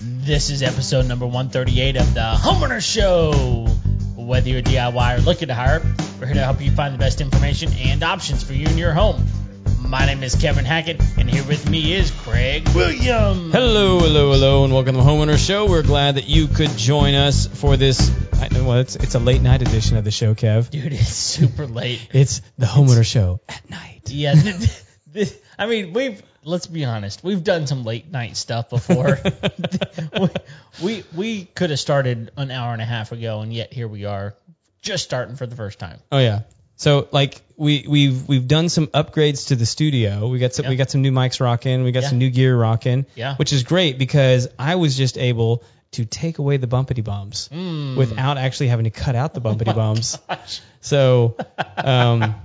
This is episode number 138 of the Homeowner Show. Whether you're a DIY or looking to hire, we're here to help you find the best information and options for you and your home. My name is Kevin Hackett, and here with me is Craig Williams. Hello, hello, hello, and welcome to the Homeowner Show. We're glad that you could join us for this. I, well, it's, it's a late night edition of the show, Kev. Dude, it's super late. It's the Homeowner Show at night. Yeah, th- th- I mean, we've let's be honest, we've done some late night stuff before. we, we we could have started an hour and a half ago, and yet here we are, just starting for the first time. Oh yeah. So like we we've we've done some upgrades to the studio. We got some we got some new mics rocking. We got Yeah. some new gear rocking. Yeah. Which is great because I was just able to take away the bumpity bumps Mm. without actually having to cut out the bumpity bumps. Gosh. So um,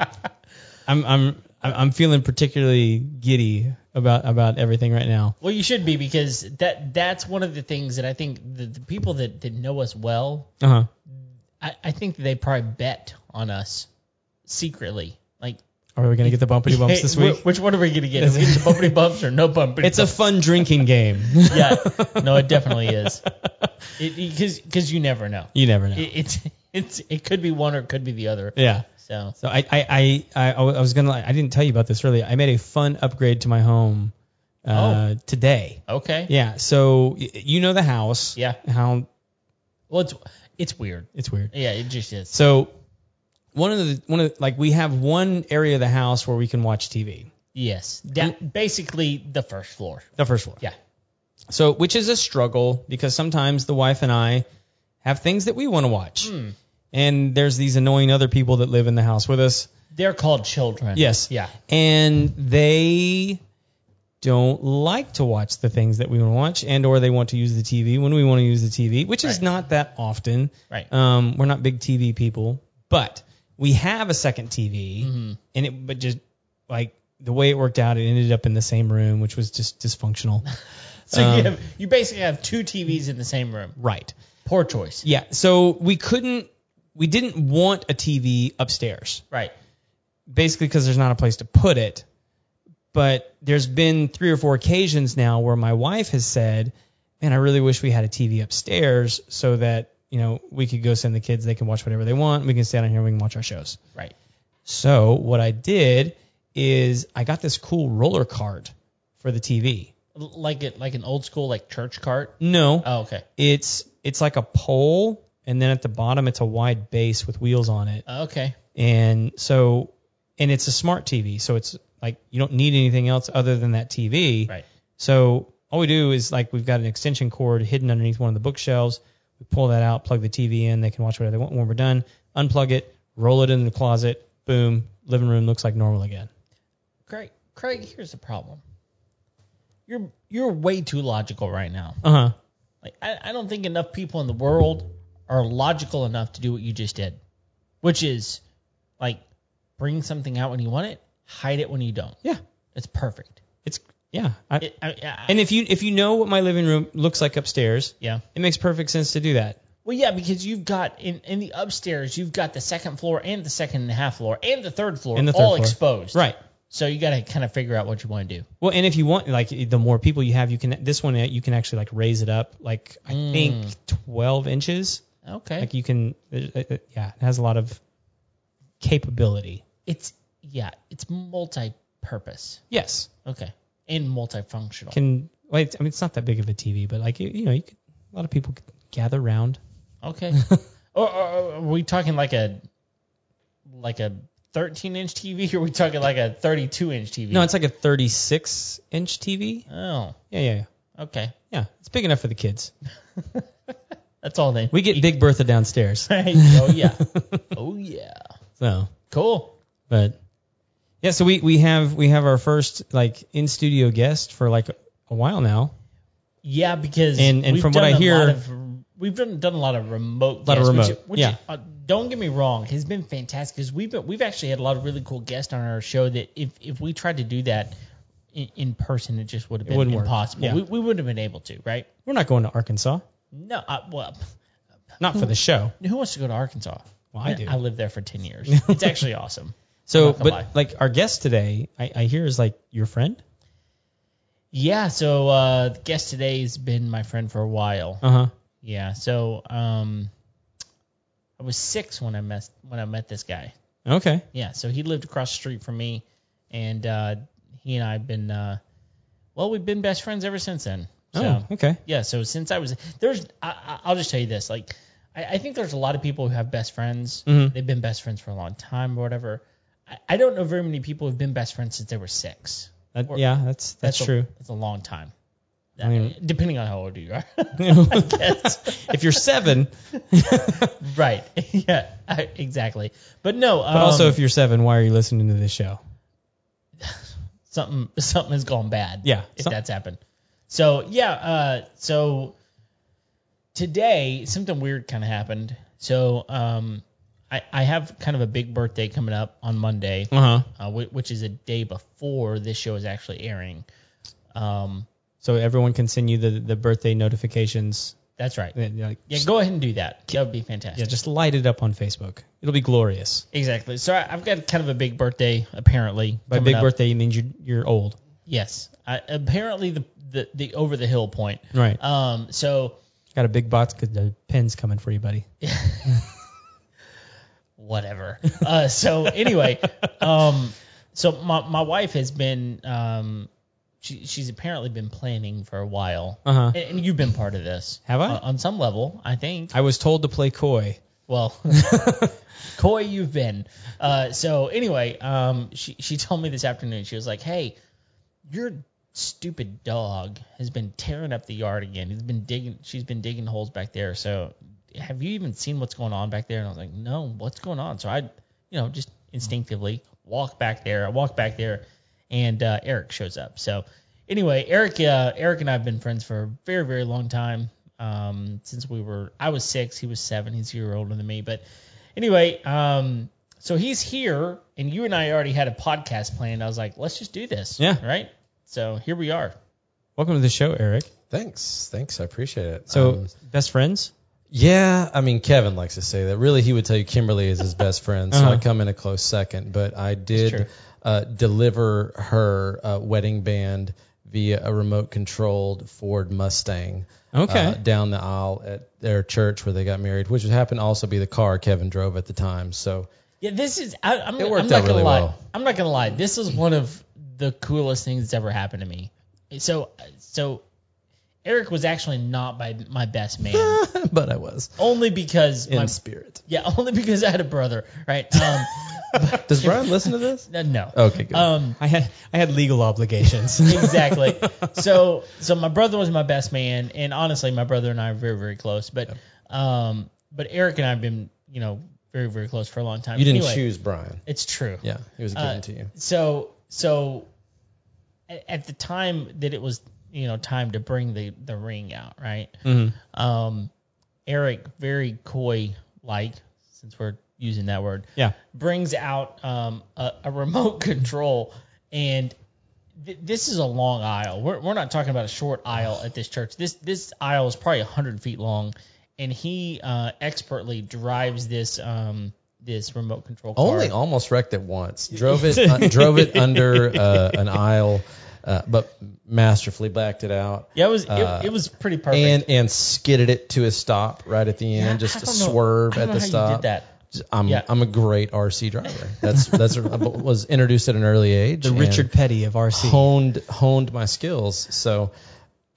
I'm I'm I'm feeling particularly giddy about about everything right now. Well, you should be because that that's one of the things that I think the, the people that, that know us well, Uh huh. I, I think they probably bet on us secretly. Like, Are we gonna get the bumpity bumps this week? Which one are we gonna get? Are we getting the bumpity bumps or no bumpity? It's a fun drinking game. yeah. No, it definitely is. Because because you never know. You never know. It, it's it's it could be one or it could be the other. Yeah. So So I I, I I I was gonna I didn't tell you about this earlier. I made a fun upgrade to my home uh, today. okay. Yeah. So y- you know the house. Yeah. How Well, it's it's weird. it's weird. Yeah, it just is. So one of the one of the, like we have one area of the house where we can watch TV. Yes. Da- basically the first floor. The first floor. Yeah. So which is a struggle because sometimes the wife and I have things that we want to watch. Hmm. And there's these annoying other people that live in the house with us. They're called children. Yes. Yeah. And they don't like to watch the things that we want to watch and or they want to use the TV when we want to use the TV, which is not that often. Right. Um, we're not big TV people, but we have a second TV Mm-hmm. and it but just like the way it worked out, it ended up in the same room, which was just dysfunctional. So you Um, have you basically have two TVs in the same room. right. Poor choice. Yeah. So we couldn't we didn't want a TV upstairs. Right. basically because there's not a place to put it. But there's been three or four occasions now where my wife has said, "Man, I really wish we had a TV upstairs so that you know we could go send the kids. They can watch whatever they want. We can stay down here. And we can watch our shows." Right. So what I did is I got this cool roller cart for the TV. Like it like an old school like church cart. No, Oh, okay. it's it's like a pole, and then at the bottom it's a wide base with wheels on it. Oh, Okay. And so, and it's a smart TV, so it's like you don't need anything else other than that TV. Right. So all we do is like we've got an extension cord hidden underneath one of the bookshelves. We pull that out, plug the TV in. They can watch whatever they want. When we're done, unplug it, roll it in the closet. Boom, living room looks like normal again. Craig, Craig, here's the problem. You're you're way too logical right now. Uh huh. Like I, I don't think enough people in the world are logical enough to do what you just did, which is like bring something out when you want it, hide it when you don't. Yeah, It's perfect. it's yeah. I, It, I, I, and if you if you know what my living room looks like upstairs, yeah. it makes perfect sense to do that. Well, yeah, because you've got in, in the upstairs, you've got the second floor and the second and a half floor and the third floor the third all floor. exposed. Right. So you got to kind of figure out what you want to do. Well, and if you want, like, the more people you have, you can. This one, you can actually like raise it up, like I mm. think 12 inches. Okay. Like you can, uh, uh, yeah, it has a lot of capability. it's yeah, it's multi-purpose. Yes, Okay. And multifunctional. can. Well, it's, I mean, it's not that big of a TV, but like you, you know, you could, a lot of people could gather around. Okay. or, or, or are we talking like a like a 13 inch TV? Or are we talking like a 32 inch TV? No, it's like a 36 inch TV. oh, Yeah, yeah, yeah. okay. Yeah, it's big enough for the kids. That's all they. We get Big Bertha downstairs, Right. Oh yeah. oh yeah. so Cool. but yeah, so we we have we have our first like in studio guest for like a while now. Yeah, because And- and we've from what done I a hear- lot of, we've done, done a lot of remote. Lot of guests, which- remote, Which, yeah. uh, don't get me wrong, It's been fantastic because we've been, we've actually had a lot of really cool guests on our show. That if if we tried to do that in, in person, it just would have been wouldn't work. impossible. Yeah. We, we wouldn't have been able to, right? We're not going to Arkansas, No, uh, well, not for the show. who wants to go to Arkansas? Well, I do. I lived there for ten years. It's actually awesome. I'm So, not gonna but lie. like our guest today, I, I hear is like your friend. Yeah, so uh, the guest today has been my friend for a while. Uh huh. Yeah, so um, I was six when I met when I met this guy. Okay. Yeah, so he lived across the street from me, and uh, he and I have been uh, well, we've been best friends ever since then. So, Oh, okay. yeah, so since I was there's, I, I- I'll just tell you this, like, I, I think there's a lot of people who have best friends. Mhm. They've been best friends for a long time or whatever. I, I don't know very many people who've been best friends since they were six. That, Or- yeah, that's that's, a- true. That's a long time. I mean- depending on how old you are. Guess. if you're seven, right. yeah. I- exactly. But no. but also um, if you're seven, why are you listening to this show? something something has gone bad. Yeah, If some- that's happened. So yeah. Uh. So today something weird kind of happened. So um, I I have kind of a big birthday coming up on Monday. Uh huh. uh, whi- which is a day before this show is actually airing. Um, So everyone can send you the the birthday notifications. that's right. Yeah, like, Yeah, go ahead and do that. That would be fantastic. yeah, just light it up on Facebook. It'll be glorious. exactly. So I, I've got kind of a big birthday apparently. By big up. birthday, you mean you're, you're old. Yes. I, apparently the, the the over the hill point. Right. Um. So Got a big box because the pen's coming for you, buddy. whatever. uh. So anyway. Um. So my my wife has been um. She, she's apparently been planning for a while, Uh huh. and, and you've been part of this. Have I? Uh, on some level, I think. I was told to play coy. Well, coy you've been. Uh, so anyway, um, she she told me this afternoon. She was like, "Hey, your stupid dog has been tearing up the yard again. He's been digging. She's been digging holes back there. So have you even seen what's going on back there?" And I was like, "No, what's going on?" So I, you know, just instinctively walk back there. I walk back there, and uh, Eric shows up. So anyway, Eric, uh, Eric and I have been friends for a very very long time um, since we were. I was six, he was seven. He's a year older than me. But anyway, um, so he's here, and you and I already had a podcast planned. I was like, let's just do this. Yeah. Right. So here we are. Welcome to the show, Eric. Thanks, thanks, I appreciate it. So Um, best friends? yeah, I mean Kevin likes to say that. Really, he would tell you Kimberly is his best friend, so Uh-huh. I come in a close second. But I did uh, deliver her uh, wedding band via a remote controlled Ford Mustang. Okay. uh, down the aisle at their church where they got married, which happened to also be the car Kevin drove at the time. So Yeah, this is. I, I'm, It worked I'm not out gonna really lie. well. I'm not gonna lie. This is one of the coolest things that's ever happened to me. So, so Eric was actually not my my best man, but I was only because in my spirit. yeah, only because I had a brother, right? Um, Does Brian listen to this? no. Okay, good. Um, I had I had legal obligations. exactly. So so my brother was my best man, and honestly, my brother and I are very very close. But um, but Eric and I have been you know very very close for a long time. you didn't Anyway, choose Brian. It's true. Yeah, he was given Uh, to you. So so at, at the time that it was you know time to bring the the ring out, right? Mhm. Um, Eric very coy like since we're using that word Yeah. brings out um, a, a remote control and th- this is a long aisle. We're, we're not talking about a short aisle at this church. This this aisle is probably 100 feet long, and he uh, expertly drives this um, this remote control car. Only almost wrecked it once. Drove it, uh, drove it under uh, an aisle, uh, but masterfully backed it out. yeah, it was uh, it, it was pretty perfect. And and skidded it to a stop right at the Yeah, end, just I to know- swerve I don't at know the how stop. You did that. I'm Yeah. I'm a great RC driver. That's that's I was introduced at an early age. The Richard Petty of RC. honed honed my skills. So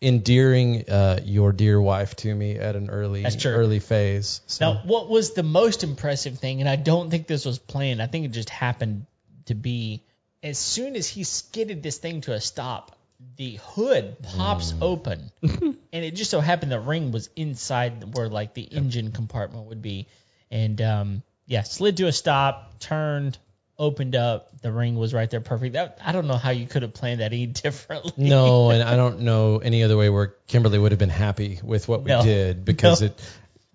endearing uh, your dear wife to me at an early early phase. So Now, what was the most impressive thing, and I don't think this was planned, I think it just happened to be as soon as he skidded this thing to a stop, the hood pops Mm. open. and it just so happened the ring was inside where like the engine compartment would be. And um, yeah, slid to a stop, turned, opened up, the ring was right there perfect. That, I don't know how you could have planned that any differently. No, and I don't know any other way where Kimberly would have been happy with what we No. did because No. it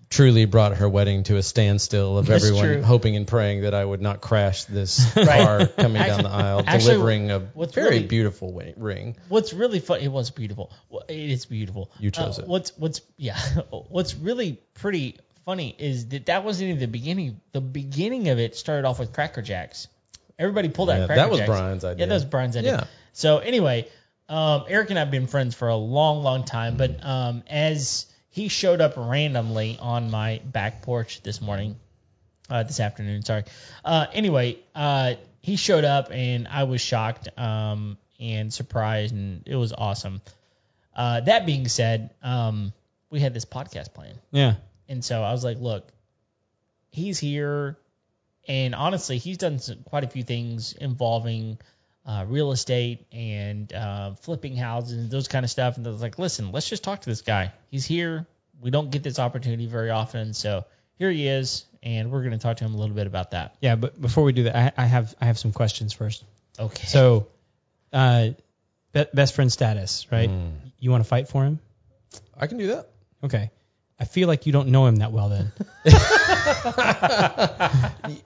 truly brought her wedding to a standstill of That's everyone true. hoping and praying that I would not crash this Right. car coming down the aisle, Actually, delivering a very really- beautiful ring. What's really fun? It was beautiful. It is beautiful. You chose Uh, it. What's what's yeah? What's really pretty funny is that that wasn't even the beginning. The beginning of it started off with Cracker Jacks. Everybody pulled out Yeah, Cracker that was Jacks. Brian's Yeah, that was Brian's idea. Yeah. So anyway, Um, Eric and I have been friends for a long, long time, but um, as he showed up randomly on my back porch this morning, uh, this afternoon, sorry. Uh, anyway, uh, he showed up and I was shocked um, and surprised, and it was awesome. Uh, that being said, um, we had this podcast plan. Yeah. And so I was like, look, he's here. And honestly, he's done some, quite a few things involving uh, real estate and uh, flipping houses and those kind of stuff. And I was like, listen, let's just talk to this guy. He's here. We don't get this opportunity very often. So here he is. And we're going to talk to him a little bit about that. Yeah, but before we do that, I, I have I have some questions first. Okay. So, uh, be- best friend status, right? You want to fight for him? I can do that. Okay. I feel like you don't know him that well then.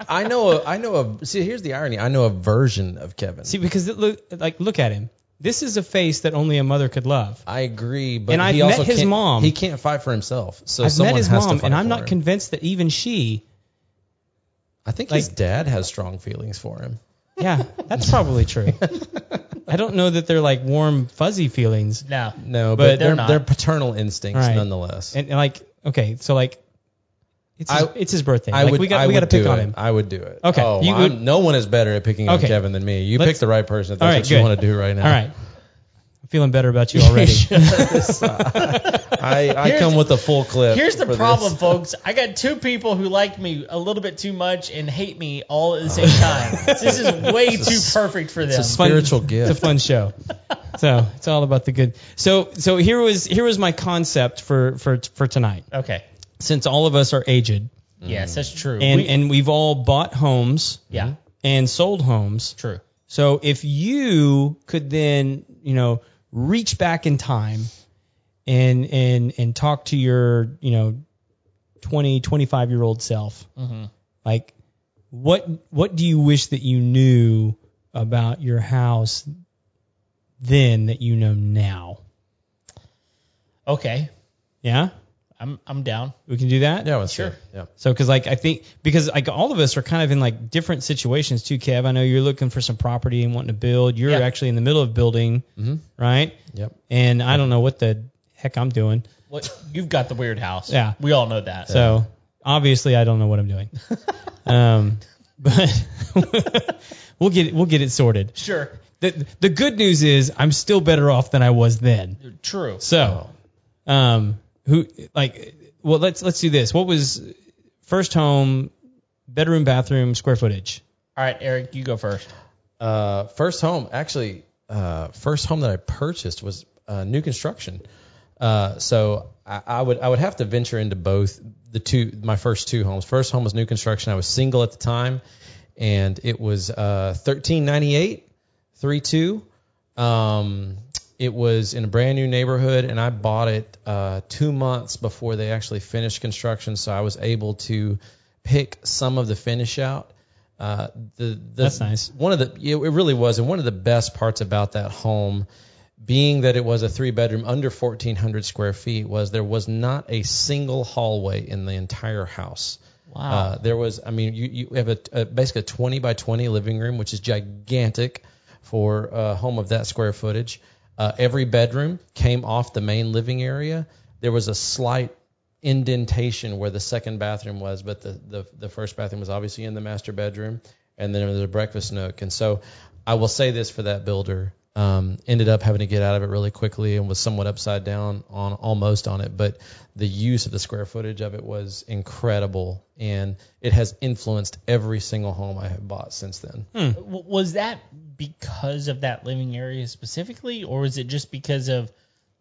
I know. A, I know a. See, here's the irony. I know a version of Kevin. See, because it look like look at him. This is a face that only a mother could love. I agree, but And I've he met also his can't- mom. He can't fight for himself. So I've someone met his has to mom, fight and I'm for not him. convinced that even she. I think like- his dad has strong feelings for him. Yeah, that's probably true. I don't know that they're like warm, fuzzy feelings. now, No, But but, they're they're not. they're paternal instincts Right. nonetheless. And, and like, okay, so like, it's his, I- it's his birthday. I like would. we got I we got to pick do on it. him. I would do it. Okay, Oh, you I'm- would- no one is better at picking on Okay. Kevin than me. You Let's- picked the right person. If that's All right, what you good. want to do right now. All right, I'm feeling better about you already. I, I Here's- come with a full clip. here's the for problem, this. folks. I got two people who like me a little bit too much and hate me all at the same time. this is way too perfect for them. It's a spiritual gift. It's a fun show. So it's all about the good. So so here was here was my concept for for for tonight. okay. Since all of us are aged Yes, that's true. and We- and we've all bought homes yeah, and sold homes. true. So if you could then, you know, reach back in time and and and talk to your, you know, 20, 25 year old self, mm-hmm. like what what do you wish that you knew about your house then that you know now? Okay, Yeah, I'm I'm down. we can do that. Yeah, Sure. Yeah. So, because like I think because like all of us are kind of in like different situations too, Kev. I know you're looking for some property and wanting to build. You're Yeah. actually in the middle of building, right? Yep. And I don't know what the heck I'm doing. What you've got the weird house. Yeah. we all know that. So obviously I don't know what I'm doing. um, but we'll get it, we'll get it sorted. sure, The the good news is I'm still better off than I was then. true. So, um, who like well let's let's do this. What was first home, bedroom, bathroom, square footage? All right, Eric, you go first. Uh, first home, actually, uh, first home that I purchased was uh, new construction. Uh, so I, I would I would have to venture into both the two my first two homes. First home was new construction. I was single at the time, and it was uh, thirteen ninety eight, three two. Um, it was in a brand new neighborhood, and I bought it uh, two months before they actually finished construction. So I was able to pick some of the finish out. Uh, the, the That's nice. One of the it, it really was, and one of the best parts about that home, being that it was a three bedroom under 1,400 square feet, was there was not a single hallway in the entire house. Wow. Uh, there was, I mean, you, you have a, a basically a 20 by 20 living room, which is gigantic for a home of that square footage. Uh, every bedroom came off the main living area. There was a slight indentation where the second bathroom was, but the, the, the first bathroom was obviously in the master bedroom, and then there was a breakfast nook. And so I will say this for that builder. Um, ended up having to get out of it really quickly and was somewhat upside down on almost on it, but the use of the square footage of it was incredible, and it has influenced every single home I have bought since then. W- Was that because of that living area specifically, or was it just because of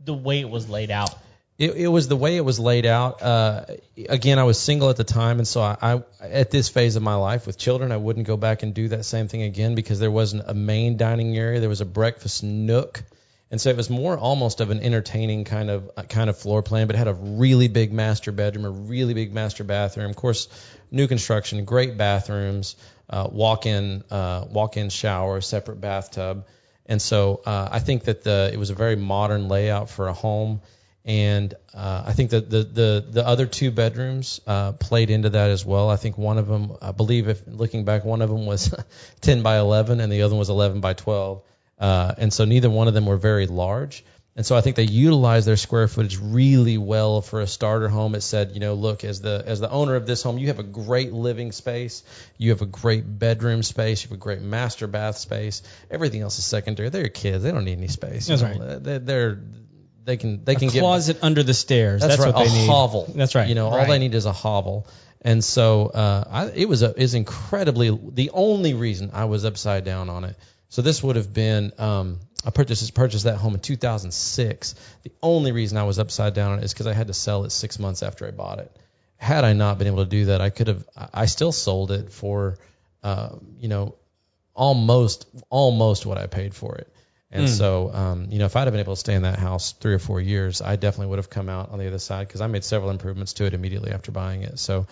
the way it was laid out? It, it was the way it was laid out. Uh, again, I was single at the time, and so I, I, at this phase of my life with children, I wouldn't go back and do that same thing again because there wasn't a main dining area. There was a breakfast nook, and so it was more almost of an entertaining kind of uh, kind of floor plan, but it had a really big master bedroom, a really big master bathroom. Of course, new construction, great bathrooms, uh, walk-in uh, walk-in shower, separate bathtub, and so uh, I think that the it was a very modern layout for a home and uh, I think that the the the other two bedrooms uh, played into that as well. I think one of them, I believe, if looking back, one of them was 10 by 11, and the other one was 11 by 12. uh, and so neither one of them were very large. And so I think they utilized their square footage really well for a starter home. It said, you know, look, as the as the owner of this home, you have a great living space, you have a great bedroom space, you have a great master bath space. Everything else is secondary. They're your kids; they don't need any space. you That's know. right. They're, they're they can they A can get closet under the stairs. That's, that's, right. what they a need. hovel. That's right. You know, all they need is a hovel. And so uh, I, it was a, is incredibly the only reason I was upside down on it. So this would have been um, I purchased purchased that home in 2006. The only reason I was upside down on it is because I had to sell it six months after I bought it. Had I not been able to do that, I could have. I I still sold it for, uh, you know, almost almost what I paid for it. And so, um, you know, if I'd have been able to stay in that house three or four years, I definitely would have come out on the other side because I made several improvements to it immediately after buying it. So,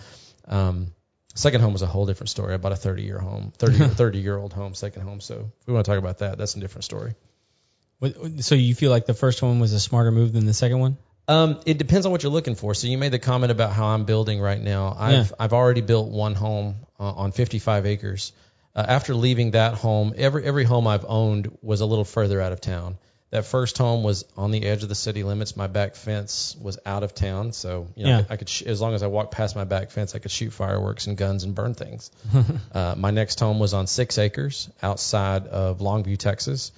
um, second home was a whole different story. I bought a 30 year home, 30 30 year old home, second home. So if we want to talk about that, that's a different story. So you feel like the first one was a smarter move than the second one? Um, it depends on what you're looking for. So you made the comment about how I'm building right now. I've Yeah. I've already built one home uh, on 55 acres. Uh, after leaving that home, every every home I've owned was a little further out of town. That first home was on the edge of the city limits. My back fence was out of town, so you know Yeah. I could, sh- as long as I walked past my back fence, I could shoot fireworks and guns and burn things. uh, my next home was on six acres outside of Longview, Texas.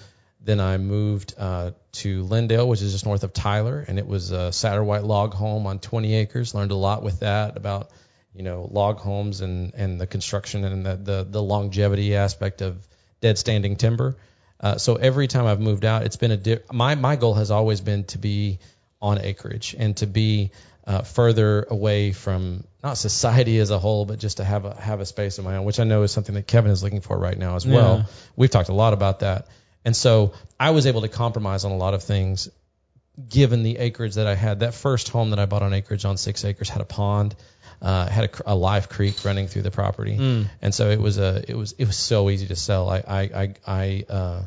Then I moved uh, to Lindale, which is just north of Tyler, and it was a Satterwhite log home on 20 acres. Learned a lot with that about you know log homes and and the construction and the the, the longevity aspect of dead standing timber. Uh, so every time I've moved out, it's been a di- my my goal has always been to be on acreage and to be uh, further away from not society as a whole, but just to have a have a space of my own, which I know is something that Kevin is looking for right now as well. Yeah. We've talked a lot about that, and so I was able to compromise on a lot of things given the acreage that I had. That first home that I bought on acreage on six acres had a pond, uh, had a, a live creek running through the property, Mm. and so it was a it was it was so easy to sell. I I I I, uh,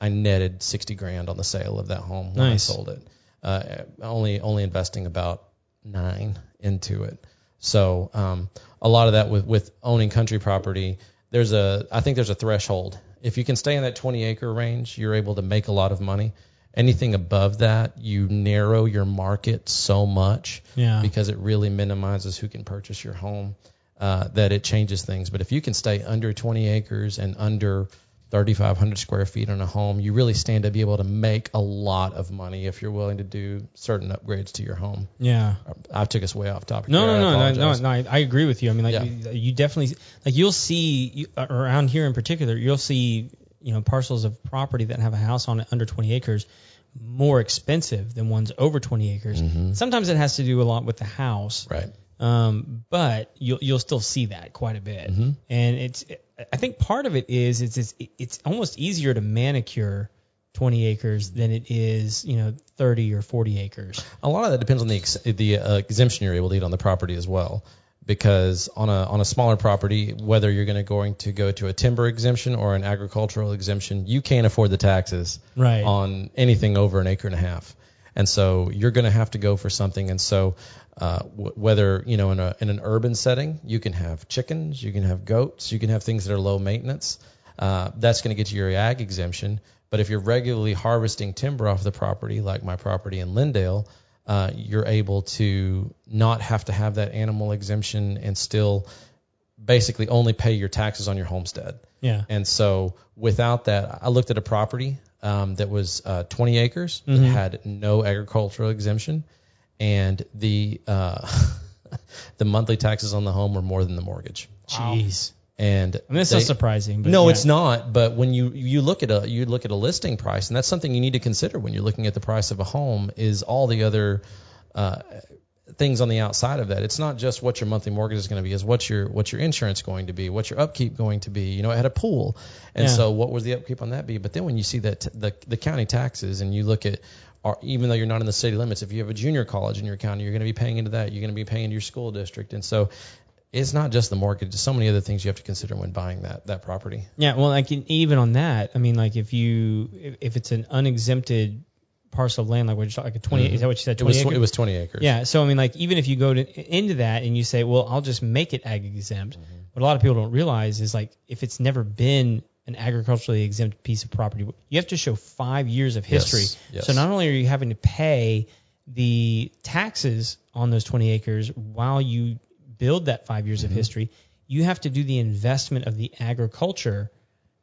I netted sixty grand on the sale of that home when Nice. I sold it. Uh, only only investing about nine into it. So um, a lot of that with with owning country property, there's a I think there's a threshold. If you can stay in that 20 acre range, you're able to make a lot of money. Anything above that, you narrow your market so much Yeah. because it really minimizes who can purchase your home. Uh, that it changes things. But if you can stay under 20 acres and under 3,500 square feet on a home, you really stand to be able to make a lot of money if you're willing to do certain upgrades to your home. Yeah. I took us way off topic. No, there. no, no, no, no, no. I, I agree with you. I mean, like Yeah. you, you definitely like you'll see you, around here in particular, you'll see you know parcels of property that have a house on it under 20 acres more expensive than ones over 20 acres. Sometimes it has to do a lot with the house, Right. um, but you'll you'll still see that quite a bit. And it's I think part of it is it's it's, it's almost easier to manicure 20 acres than it is you know 30 or 40 acres. A lot of that depends on the ex- the uh, exemption you're able to get on the property as well. Because on a on a smaller property, whether you're going to going to go to a timber exemption or an agricultural exemption, you can't afford the taxes Right. on anything over an acre and a half. And so you're going to have to go for something. And so uh, w- whether you know in a in an urban setting, you can have chickens, you can have goats, you can have things that are low maintenance. Uh, that's going to get you your ag exemption. But if you're regularly harvesting timber off the property, like my property in Lindale, uh, you're able to not have to have that animal exemption and still basically only pay your taxes on your homestead. Yeah. And so without that, I looked at a property um, that was uh, 20 acres that had no agricultural exemption, and the uh, the monthly taxes on the home were more than the mortgage. Jeez. And mean, that's they- not surprising. But no, yeah. it's not. But when you you look at a you look at a listing price, and that's something you need to consider when you're looking at the price of a home, is all the other uh, things on the outside of that. It's not just what your monthly mortgage is going to be, is what your what your insurance going to be, what's your upkeep going to be. You know, it had a pool, and Yeah. so what would the upkeep on that be? But then when you see that t- the the county taxes, and you look at or even though you're not in the city limits, if you have a junior college in your county, you're going to be paying into that. You're going to be paying into your school district, and so it's not just the mortgage. There's so many other things you have to consider when buying that that property. Yeah, well, like in, even on that, I mean, like if you if, if it's an unexempted parcel of land, like what like a 20, is that what you said? Mm-hmm. It was acres? it was 20 acres. Yeah, so I mean, like even if you go to into that and you say, well, I'll just make it ag exempt, Mm-hmm. what a lot of people don't realize is like if it's never been an agriculturally exempt piece of property, you have to show five years of history. yes. So not only are you having to pay the taxes on those 20 acres while you build that five years Mm-hmm. of history, you have to do the investment of the agriculture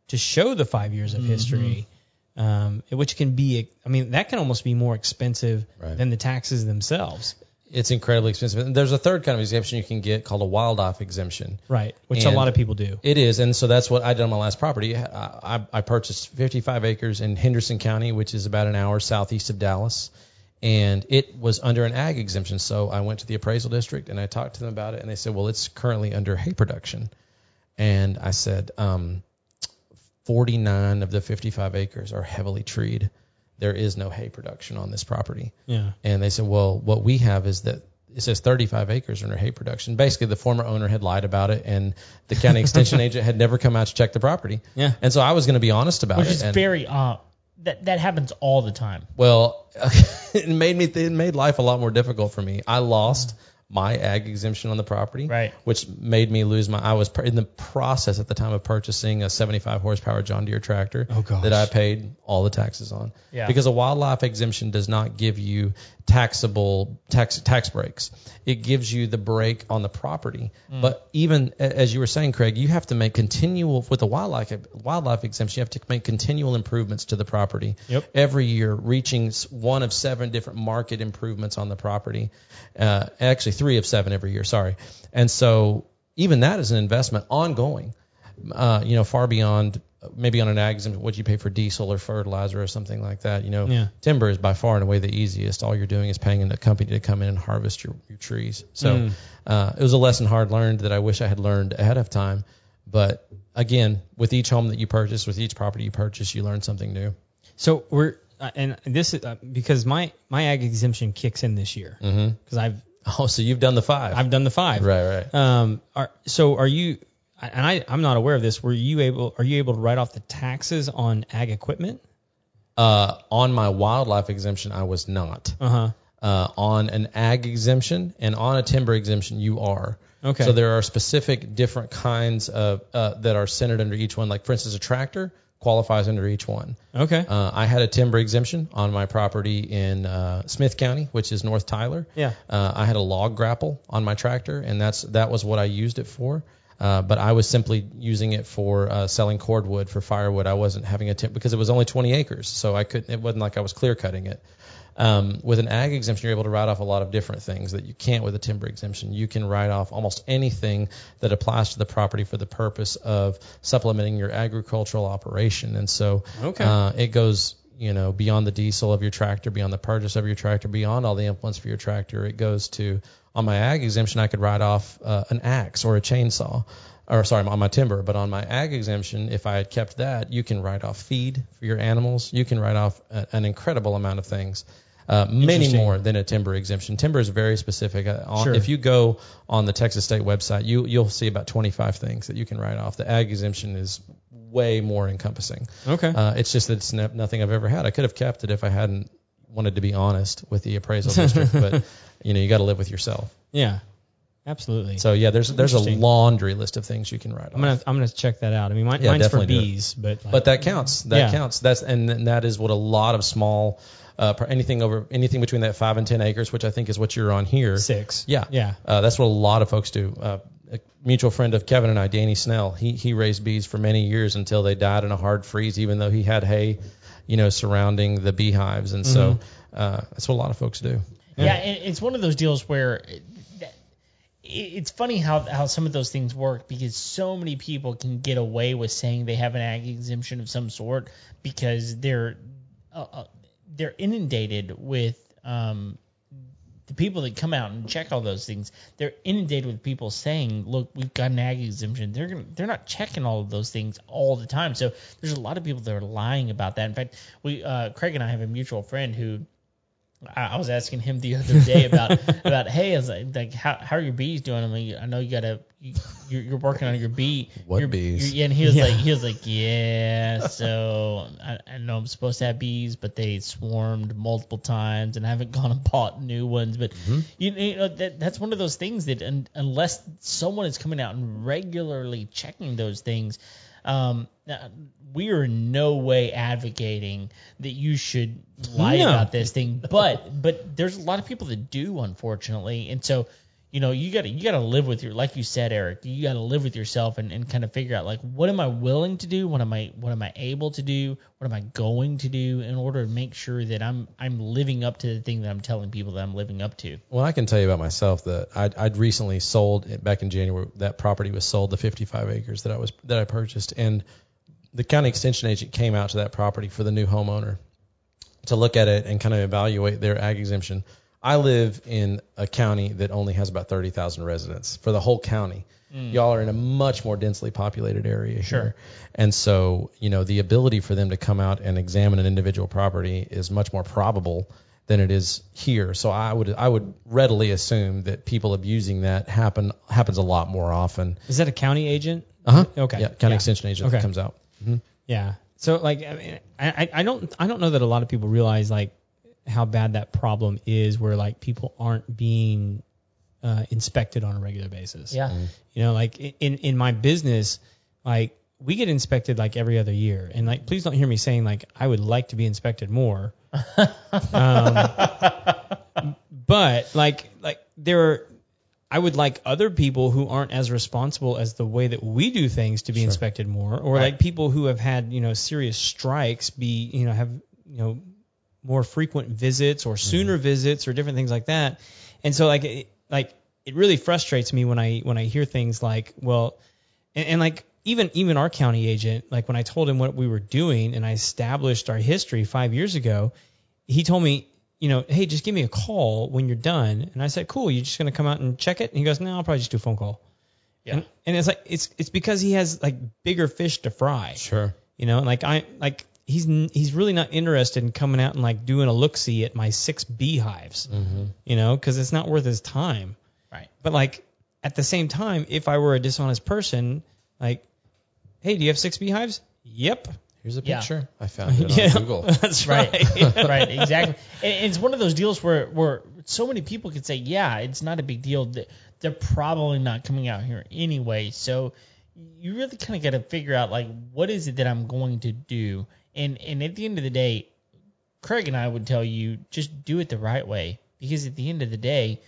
to show the five years of history, um, which can be, I mean, that can almost be more expensive Right. than the taxes themselves. It's incredibly expensive. And there's a third kind of exemption you can get called a wildlife exemption. Right. Which a lot of people do. It is, and so that's what I did on my last property. I, I, I purchased 55 acres in Henderson County, which is about an hour southeast of Dallas, and it was under an ag exemption. So I went to the appraisal district and I talked to them about it, and they said, "Well, it's currently under hay production," and I said, um, "49 of the 55 acres are heavily treed. There is no hay production on this property." Yeah. And they said, well, what we have is that it says 35 acres under hay production. Basically, the former owner had lied about it, and the county extension agent had never come out to check the property. Yeah. And so I was going to be honest about which it. is and, very uh that that happens all the time. well, it made me it made life a lot more difficult for me. I lost my ag exemption on the property, Right. Which made me lose my. I was in the process at the time of purchasing a 75 horsepower John Deere tractor Oh, that I paid all the taxes on. Yeah. Because a wildlife exemption does not give you taxable tax tax breaks. It gives you the break on the property. Mm. But even as you were saying, Craig, you have to make continual with the wildlife wildlife exemption. You have to make continual improvements to the property Yep. every year, reaching one of seven different market improvements on the property. Uh, actually, three of seven every year. Sorry. And so even that is an investment ongoing. Uh, you know, far beyond maybe on an ag exemption, what you pay for diesel or fertilizer or something like that. You know, Yeah. timber is by far and away the easiest. All you're doing is paying a company to come in and harvest your, your trees. So Mm. uh, it was a lesson hard learned that I wish I had learned ahead of time. But again, with each home that you purchase, with each property you purchase, you learn something new. So we're, uh, and this is uh, because my, my ag exemption kicks in this year Because I've, so you've done the 5 I've done the five. right, right. Are, so are you, and I, I'm not aware of this. Were you able, are you able to write off the taxes on ag equipment? Uh, on my wildlife exemption, I was not. Uh huh. Uh, on an ag exemption and on a timber exemption, you are. Okay. So there are specific different kinds of uh, that are centered under each one. Like for instance, a tractor qualifies under each one. Okay. Uh, I had a timber exemption on my property in uh, Smith County, which is North Tyler. Yeah. Uh, I had a log grapple on my tractor, and that's that was what I used it for. Uh, but I was simply using it for uh, selling cordwood for firewood. I wasn't having a tip because it was only 20 acres, so I couldn't. It wasn't like I was clear cutting it. Um, with an ag exemption, you're able to write off a lot of different things that you can't with a timber exemption. You can write off almost anything that applies to the property for the purpose of supplementing your agricultural operation. And so Okay. uh, it goes, you know, beyond the diesel of your tractor, beyond the purchase of your tractor, beyond all the implements for your tractor. It goes to on my ag exemption, I could write off uh, an axe or a chainsaw. Or sorry, on my timber, but on my ag exemption, if I had kept that, you can write off feed for your animals. You can write off a, an incredible amount of things. Uh, many more than a timber exemption. Timber is very specific. Uh, on, Sure. If you go on the Texas State website, you you'll see about 25 things that you can write off. The ag exemption is way more encompassing. Okay. Uh, it's just that it's no- nothing I've ever had. I could have kept it if I hadn't wanted to be honest with the appraisal district, but you know you got to live with yourself. yeah. Absolutely. So yeah, there's there's a laundry list of things you can write off. I'm gonna I'm gonna check that out. I mean, mine, Yeah, mine's for definitely do it. bees, but like, But that counts. That Yeah. counts. That's and, and that is what a lot of small, uh, anything over anything between that five and ten acres, which I think is what you're on here. six. Yeah, Yeah. Uh, that's what a lot of folks do. Uh, a mutual friend of Kevin and I, Danny Snell, he he raised bees for many years until they died in a hard freeze, even though he had hay, you know, surrounding the beehives, and so uh, that's what a lot of folks do. Yeah, it, it's one of those deals where it- it's funny how how some of those things work because so many people can get away with saying they have an ag exemption of some sort because they're uh, uh, they're inundated with um, the people that come out and check all those things. They're inundated with people saying, "Look, we've got an ag exemption." They're gonna, they're not checking all of those things all the time. So there's a lot of people that are lying about that. In fact, we uh, Craig and I have a mutual friend who I, was asking him the other day about about hey, I like, like how how are your bees doing? I mean, I know you gotta you, you're, you're working on your bee. What your, bees? your- and he was Yeah. like he was like yeah. So I, I know I'm supposed to have bees, but they swarmed multiple times, and I haven't gone and bought new ones. But Mm-hmm. you, you know that that's one of those things that un, unless someone is coming out and regularly checking those things. Um, uh, we are in no way advocating that you should lie No. about this thing, but but there's a lot of people that do, unfortunately, and so you know you got to you got to live with your like you said, Eric, you got to live with yourself and, and kind of figure out like what am I willing to do, what am I what am I able to do, what am I going to do in order to make sure that I'm I'm living up to the thing that I'm telling people that I'm living up to. Well, I can tell you about myself that I'd, I'd recently sold back in January. That property was sold, the 55 acres that I was that I purchased, and the county extension agent came out to that property for the new homeowner to look at it and kind of evaluate their ag exemption. I live in a county that only has about 30,000 residents for the whole county. Y'all are in a much more densely populated area Sure. here. And so, you know, the ability for them to come out and examine an individual property is much more probable than it is here. So I would I would readily assume that people abusing that happen happens a lot more often. Is that a county agent? Uh-huh. Okay. Yeah, county Yeah. extension agent Okay. that comes out. Yeah. So like I mean I- I don't I don't know that a lot of people realize like how bad that problem is where like people aren't being uh, inspected on a regular basis. Yeah. You know, like in in my business, like we get inspected like every other year, and like please don't hear me saying like I would like to be inspected more. um, but like like there, are, I would like other people who aren't as responsible as the way that we do things to be inspected more, or Right. like people who have had you know serious strikes be you know have you know more frequent visits or mm-hmm. sooner visits or different things like that. And so like it, like it really frustrates me when I when I hear things like well and, and like even even our county agent like when I told him what we were doing and I established our history 5 years ago he told me you know hey just give me a call when you're done and I said cool you're just going to come out and check it and he goes no I'll probably just do a phone call Yeah. and, and it's like it's it's because he has like bigger fish to fry Sure. you know, like I like he's n- he's really not interested in coming out and like doing a look see at my six beehives, mm-hmm. you know, because it's not worth his time. Right. But like at the same time, if I were a dishonest person, like, hey, do you have six beehives? Yep. Here's a Yeah. picture. I found it yeah, on Google. that's Right, right. right, exactly. And it's one of those deals where where so many people could say, yeah, it's not a big deal. They're probably not coming out here anyway. So you really kind of got to figure out like what is it that I'm going to do. And and at the end of the day, Craig and I would tell you just do it the right way because at the end of the day,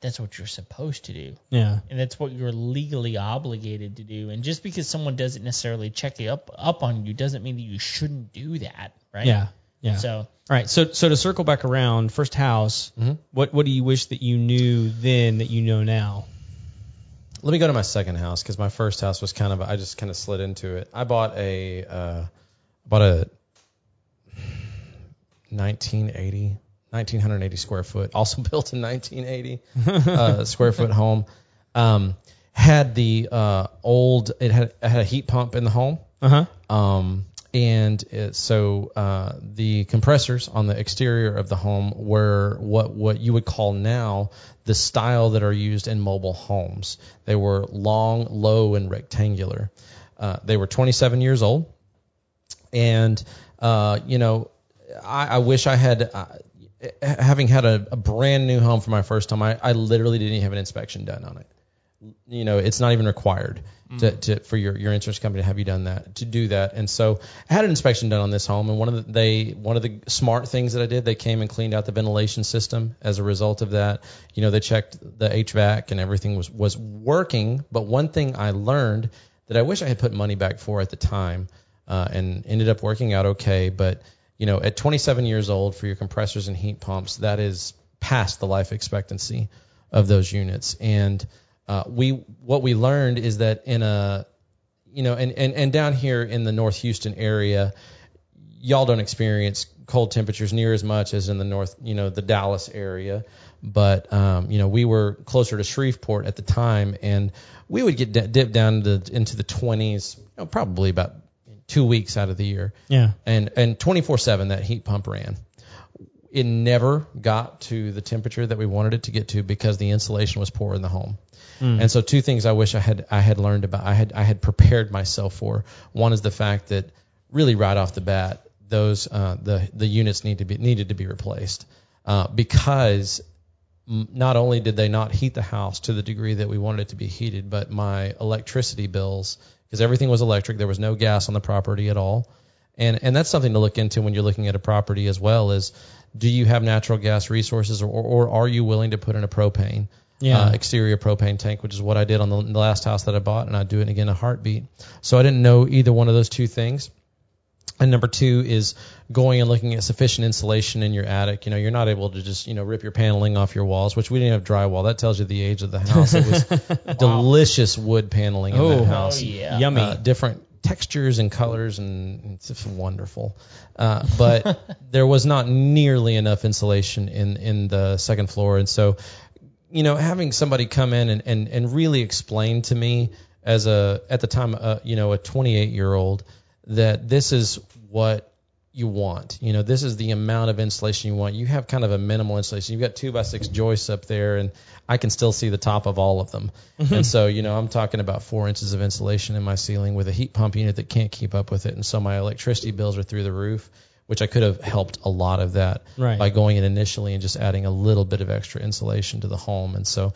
that's what you're supposed to do. yeah. And that's what you're legally obligated to do. And just because someone doesn't necessarily check it up up on you doesn't mean that you shouldn't do that, right? Yeah. Yeah. So All right. So so to circle back around, first house, what what do you wish that you knew then that you know now? Let me go to my second house because my first house was kind of I just kind of slid into it. I bought a uh, bought a 1980 1980 square foot, also built in 1980 uh, square foot home. Um, had the uh, old it had it had a heat pump in the home. Uh huh. Um, and it, so uh, the compressors on the exterior of the home were what what you would call now the style that are used in mobile homes. They were long, low, and rectangular. Uh, they were 27 years old, and uh, you know, I, I wish I had. Uh, having had a, a brand new home for my first home, I, I literally didn't even have an inspection done on it you know, it's not even required to, to for your, your insurance company to have you done that to do that. And so I had an inspection done on this home, and one of the they one of the smart things that I did, they came and cleaned out the ventilation system. As a result of that, you know, they checked the HVAC and everything was was working. But one thing I learned that I wish I had put money back for at the time, uh, and ended up working out okay. But you know, at 27 years old for your compressors and heat pumps, that is past the life expectancy of those units. And uh, we what we learned is that in a you know and, and and down here in the North Houston area, y'all don't experience cold temperatures near as much as in the North you know the Dallas area. But um, you know we were closer to Shreveport at the time, and we would get d- dip down to, into the 20s, you know, probably about two weeks out of the year Yeah. and and 24/7 that heat pump ran. It never got to the temperature that we wanted it to get to because the insulation was poor in the home. And so two things I wish I had I had learned about I had I had prepared myself for. One is the fact that really right off the bat those uh, the the units need to be needed to be replaced uh, because not only did they not heat the house to the degree that we wanted it to be heated, but my electricity bills because everything was electric. There was no gas on the property at all. And and that's something to look into when you're looking at a property as well is do you have natural gas resources or, or are you willing to put in a propane Yeah. uh, exterior propane tank, which is what I did on the, the last house that I bought, and I'd do it again in a heartbeat. So I didn't know either one of those two things. And number two is going and looking at sufficient insulation in your attic. You know, you're not able to just, you know, rip your paneling off your walls, which we didn't have drywall. That tells you the age of the house. It was delicious wood paneling in Oh, that Oh house yeah. Yummy. uh, different textures and colors, and it's just wonderful. Uh, but there was not nearly enough insulation in in the second floor, and so you know having somebody come in and and, and really explain to me as a at the time uh, you know a 28 year old that this is what you want. You know, this is the amount of insulation you want. You have kind of a minimal insulation. You've got two by six joists up there, and I can still see the top of all of them. Mm-hmm. And so, you know, I'm talking about four inches of insulation in my ceiling with a heat pump unit that can't keep up with it. And so my electricity bills are through the roof, which I could have helped a lot of that Right. by going in initially and just adding a little bit of extra insulation to the home. And so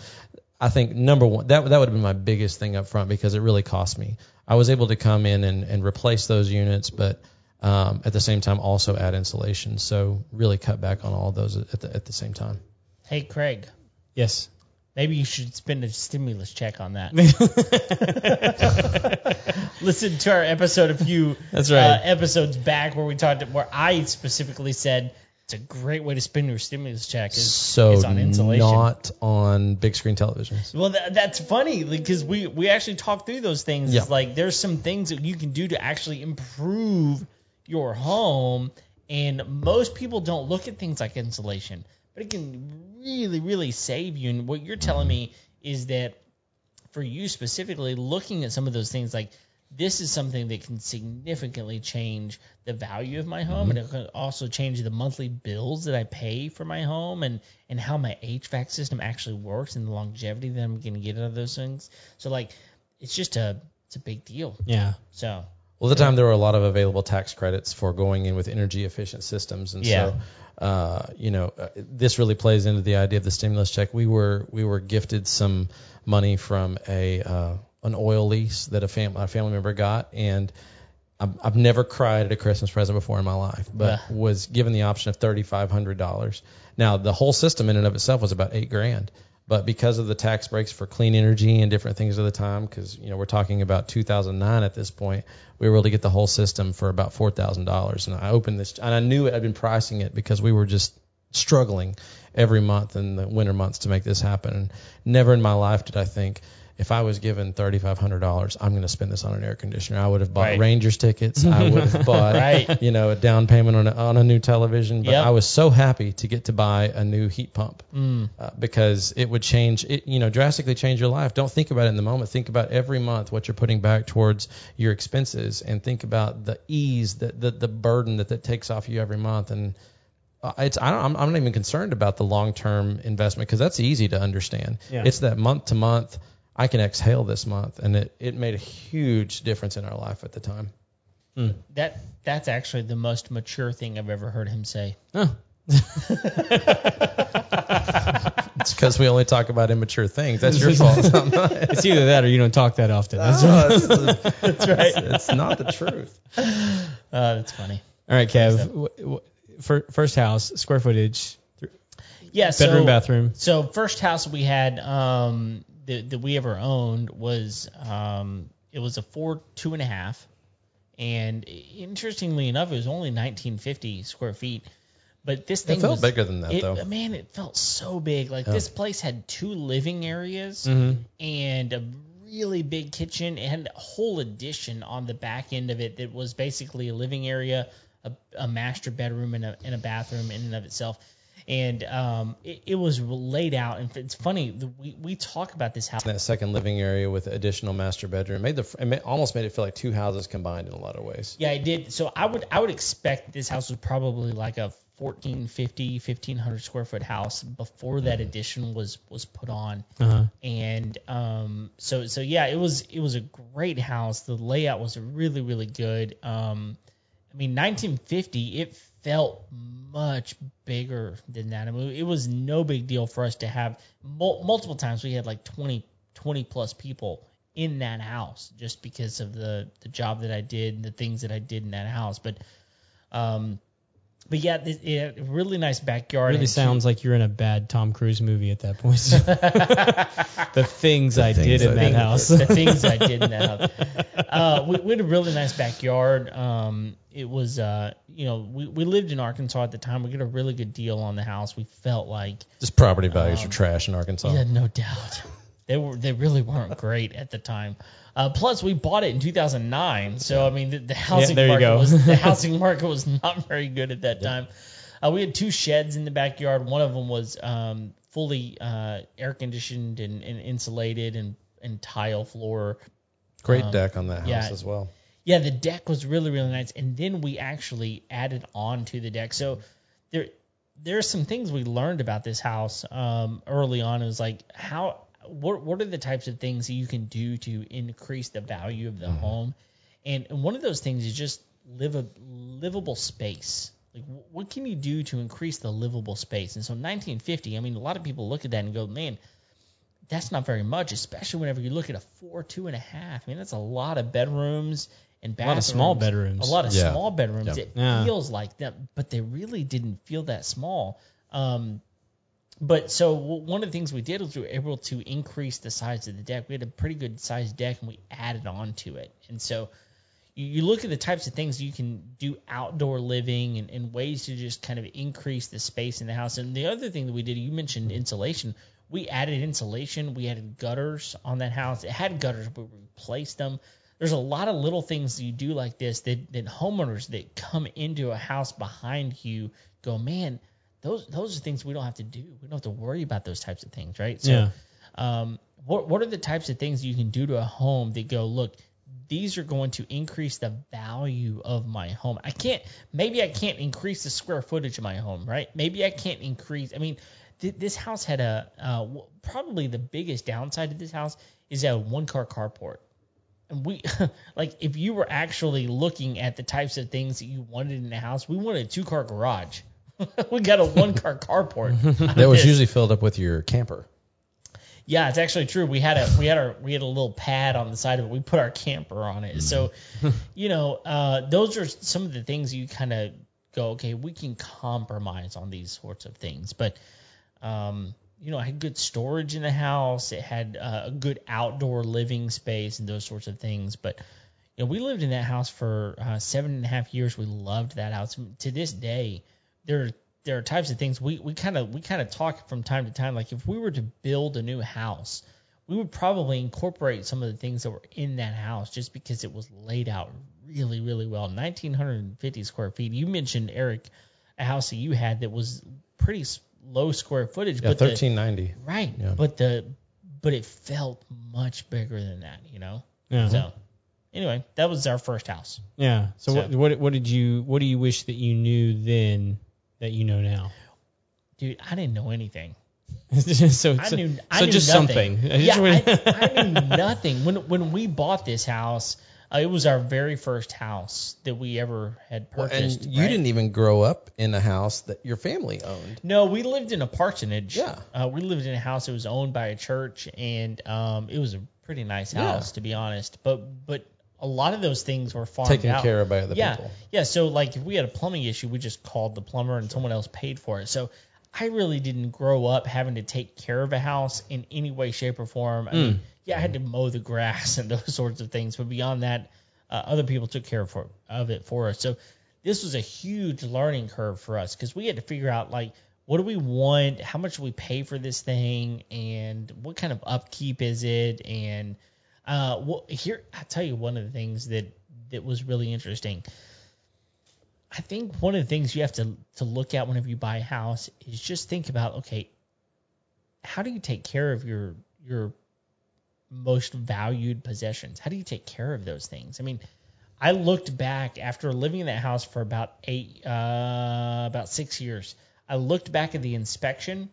I think number one, that, that would have been my biggest thing up front because it really cost me. I was able to come in and, and replace those units, but um, at the same time also add insulation. So really cut back on all of those at the, at the same time. Hey Craig, yes. maybe you should spend a stimulus check on that. Listen to our episode a few That's right. uh, episodes back where we talked where I specifically said it's a great way to spend your stimulus check is, So is on insulation. not on big screen televisions. Well, that, that's funny because we we actually talked through those things. Yeah. It's like there's some things that you can do to actually improve your home, and most people don't look at things like insulation, but it can really, really save you. And what you're telling mm-hmm. me is that for you specifically, looking at some of those things like this is something that can significantly change the value of my home and it can also change the monthly bills that I pay for my home and and how my HVAC system actually works and the longevity that I'm going to get out of those things. So like it's just a it's a big deal. Yeah. So Well, at the time there were a lot of available tax credits for going in with energy efficient systems, and Yeah. so uh, you know uh, this really plays into the idea of the stimulus check. We were we were gifted some money from a uh, an oil lease that a, fam- a family member got, and I've, I've never cried at a Christmas present before in my life, but Yeah. was given the option of thirty five hundred dollars. Now the whole system in and of itself was about eight grand. But because of the tax breaks for clean energy and different things at the time, because you know we're talking about 2009 at this point, we were able to get the whole system for about four thousand dollars. And I opened this, and I knew it. I'd been pricing it because we were just struggling every month in the winter months to make this happen. And never in my life did I think if I was given thirty five hundred dollars, I'm going to spend this on an air conditioner. I would have bought Right. Rangers tickets. I would have bought, Right. you know, a down payment on a, on a new television. But Yep. I was so happy to get to buy a new heat pump mm, uh, because it would change it you know drastically change your life don't think about it in the moment think about every month what you're putting back towards your expenses and think about the ease that the, the burden that that takes off you every month and uh, it's I don't, I'm, I'm not even concerned about the long term investment because that's easy to understand Yeah. it's that month to month I can exhale this month and it, it made a huge difference in our life at the time that that's actually the most mature thing I've ever heard him say. Oh. it's because we only talk about immature things that's your fault It's either that or you don't talk that often. That's No, it's, That's right. it's not the truth Uh, that's funny. All right, Kev. W- w- fir- first house, square footage, th- Yeah. bedroom, so, bathroom. So first house we had um, that, that we ever owned was um, it was a four two and a half, and interestingly enough, it was only 1950 square feet. But this thing felt was, bigger than that, it- though. Man, it felt so big. Like this place had two living areas Mm-hmm. and a really big kitchen. It had a whole addition on the back end of it that was basically a living area, a, a master bedroom, and a, and a bathroom in and of itself. And um, it, it was laid out. And it's funny, we, we talk about this house. that second living area with additional master bedroom it made the it made, almost made it feel like two houses combined in a lot of ways. Yeah, I did. So I would I would expect this house was probably like a 1450, 1500 square foot house before that addition was was put on. Uh-huh. and um, so so yeah, it was it was a great house. The layout was really really good. Um, I mean, 1950, it felt much bigger than that. I mean, it was no big deal for us to have mul- multiple times. We had like 20 20 plus people in that house just because of the the job that I did and the things that I did in that house. But um, but yeah, this, yeah really nice backyard. Really sounds like you're in a bad Tom Cruise movie at that point. the things I things did in I that did. house. the things I did in that house. Uh, we, we had a really nice backyard. Um, it was, uh, you know, we, we lived in Arkansas at the time. We got a really good deal on the house. We felt like, Just property values are trash in Arkansas. yeah, no doubt, they were they really weren't great at the time. Uh, plus, we bought it in 2009, so I mean, the, the housing you market was the housing market was not very good at that time. Uh, we had two sheds in the backyard. One of them was um, fully uh, air conditioned and, and insulated and, and tile floor. Great deck on that house yeah. as well. Yeah, the deck was really really nice, and then we actually added on to the deck. So there there are some things we learned about this house um, early on. It was like how what what are the types of things that you can do to increase the value of the home, and, and one of those things is just live a livable space. Like what can you do to increase the livable space? And so 1950, I mean, a lot of people look at that and go, man, that's not very much, especially whenever you look at a four, two and a half. I mean, that's a lot of bedrooms and a lot of small bedrooms. A lot of Yeah. small bedrooms. Yeah. It Yeah. feels like that, but they really didn't feel that small. Um, but so one of the things we did was we were able to increase the size of the deck. We had a pretty good sized deck, and we added on to it. And so you, you look at the types of things you can do outdoor living and, and ways to just kind of increase the space in the house. And the other thing that we did, you mentioned insulation. We added insulation. We added gutters on that house. It had gutters, but we replaced them. There's a lot of little things you do like this that, that homeowners that come into a house behind you go, man, those those are things we don't have to do. We don't have to worry about those types of things, right? So Yeah. um, what what are the types of things you can do to a home that go look these are going to increase the value of my home i can't maybe i can't increase the square footage of my home right maybe i can't increase i mean th- this house had a uh, probably the biggest downside of this house is a one car carport we like if you were actually looking at the types of things that you wanted in a house we wanted a two car garage we got a one car carport That was usually filled up with your camper. Yeah, it's actually true. We had a we had our we had a little pad on the side of it. We put our camper on it. So, you know, uh, those are some of the things you kind of go, okay, we can compromise on these sorts of things. But, um, you know, I had good storage in the house. It had uh, a good outdoor living space and those sorts of things. But, you know, we lived in that house for uh, seven and a half years. We loved that house. To this day, there there are types of things we we kind of we kind of talk from time to time. Like if we were to build a new house, we would probably incorporate some of the things that were in that house just because it was laid out really really well. 1950 square feet. You mentioned Eric, a house that you had that was pretty low square footage, Yeah, but thirteen ninety. right, Yeah. but the but it felt much bigger than that, you know. Yeah. So anyway, that was our first house. Yeah. So, So- what, what what did you what do you wish that you knew then that you know now? Dude, I didn't know anything. so, I so, knew. I so knew just nothing. something. I Yeah, I, I knew nothing when when we bought this house. Uh, it was our very first house that we ever had Well, purchased. and you right? didn't even grow up in a house that your family owned. No, we lived in a parsonage. Yeah. Uh, we lived in a house that was owned by a church, and um, it was a pretty nice Yeah. house to be honest. But but a lot of those things were farmed Taken out. care of by other yeah, people. Yeah. So like if we had a plumbing issue, we just called the plumber and someone else paid for it. So I really didn't grow up having to take care of a house in any way, shape, or form. I mean, yeah, I had to mow the grass and those sorts of things, but beyond that, uh, other people took care of, for, of it for us. So this was a huge learning curve for us because we had to figure out like what do we want, how much do we pay for this thing, and what kind of upkeep is it, and uh, well, here I tell you one of the things that that was really interesting. I think one of the things you have to to look at whenever you buy a house is just think about okay, how do you take care of your your most valued possessions? How do you take care of those things? I mean, I looked back after living in that house for about eight, uh, about six years. I looked back at the inspection.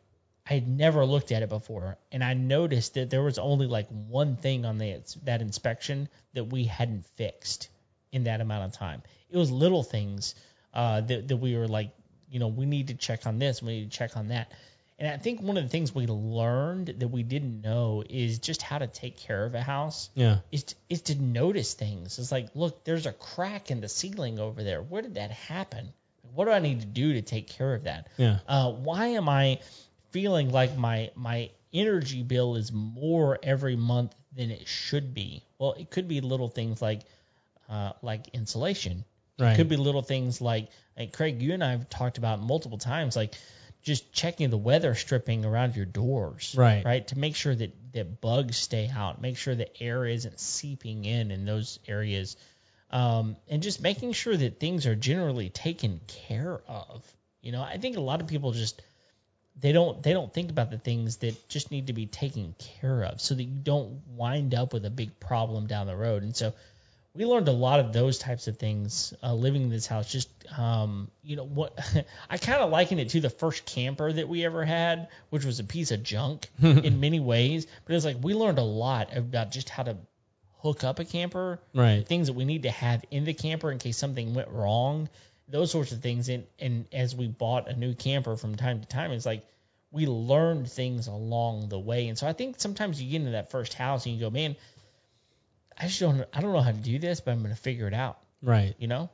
I had never looked at it before, and I noticed that there was only like one thing on the, that inspection that we hadn't fixed in that amount of time. It was little things uh, that that we were like, you know, we need to check on this, we need to check on that, And I think one of the things we learned that we didn't know is just how to take care of a house. Yeah. Is to, is to notice things. It's like, look, there's a crack in the ceiling over there. Where did that happen? What do I need to do to take care of that? Yeah. Uh, why am I feeling like my my energy bill is more every month than it should be? Well, it could be little things like uh, like insulation. Right. It could be little things like, like Craig, you and I have talked about multiple times, like just checking the weather stripping around your doors. Right. Right. To make sure that, that bugs stay out, make sure the air isn't seeping in in those areas. Um, and just making sure that things are generally taken care of. You know, I think a lot of people just they don't they don't think about the things that just need to be taken care of so that you don't wind up with a big problem down the road. And so we learned a lot of those types of things uh, living in this house. Just um, you know what I kind of liken it to the first camper that we ever had, which was a piece of junk in many ways. But it's like we learned a lot about just how to hook up a camper, Right. things that we need to have in the camper in case something went wrong, those sorts of things. And and as we bought a new camper from time to time, it's like we learned things along the way. And so I think sometimes you get into that first house and you go, man, I just don't I don't know how to do this, but I'm going to figure it out. Right. You know,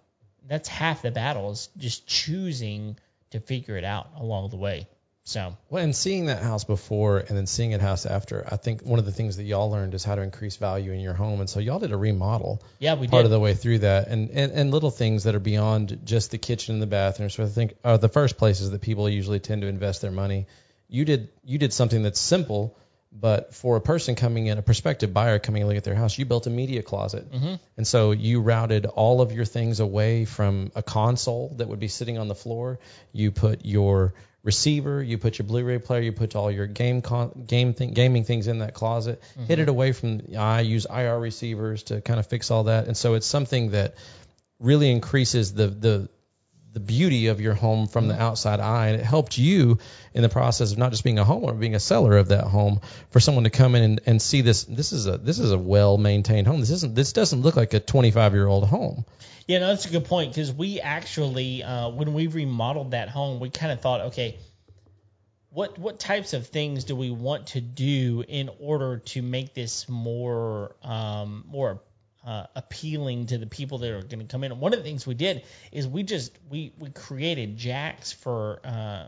that's half the battle is just choosing to figure it out along the way. So Well, and seeing that house before and then seeing it house after, I think one of the things that y'all learned is how to increase value in your home. And so y'all did a remodel yeah, we part did. of the way through that, and, and and little things that are beyond just the kitchen and the bathroom. So I think are the first places that people usually tend to invest their money. You did you did something that's simple, but for a person coming in, a prospective buyer coming in to look at their house, you built a media closet, mm-hmm. and so you routed all of your things away from a console that would be sitting on the floor. You put your receiver, you put your Blu-ray player, you put all your game con- game thing, gaming things in that closet. Mm-hmm. Hid it away from. I use IR receivers to kind of fix all that, and so it's something that really increases the the the beauty of your home from the outside eye, and it helped you in the process of not just being a homeowner, but being a seller of that home. For someone to come in and, and see this, this is a this is a well maintained home. This isn't this doesn't look like a 25 year old home. Yeah, no, that's a good point because we actually, uh, when we remodeled that home, we kind of thought, okay, what what types of things do we want to do in order to make this more um, more uh, appealing to the people that are going to come in? And one of the things we did is we just we we created jacks for uh,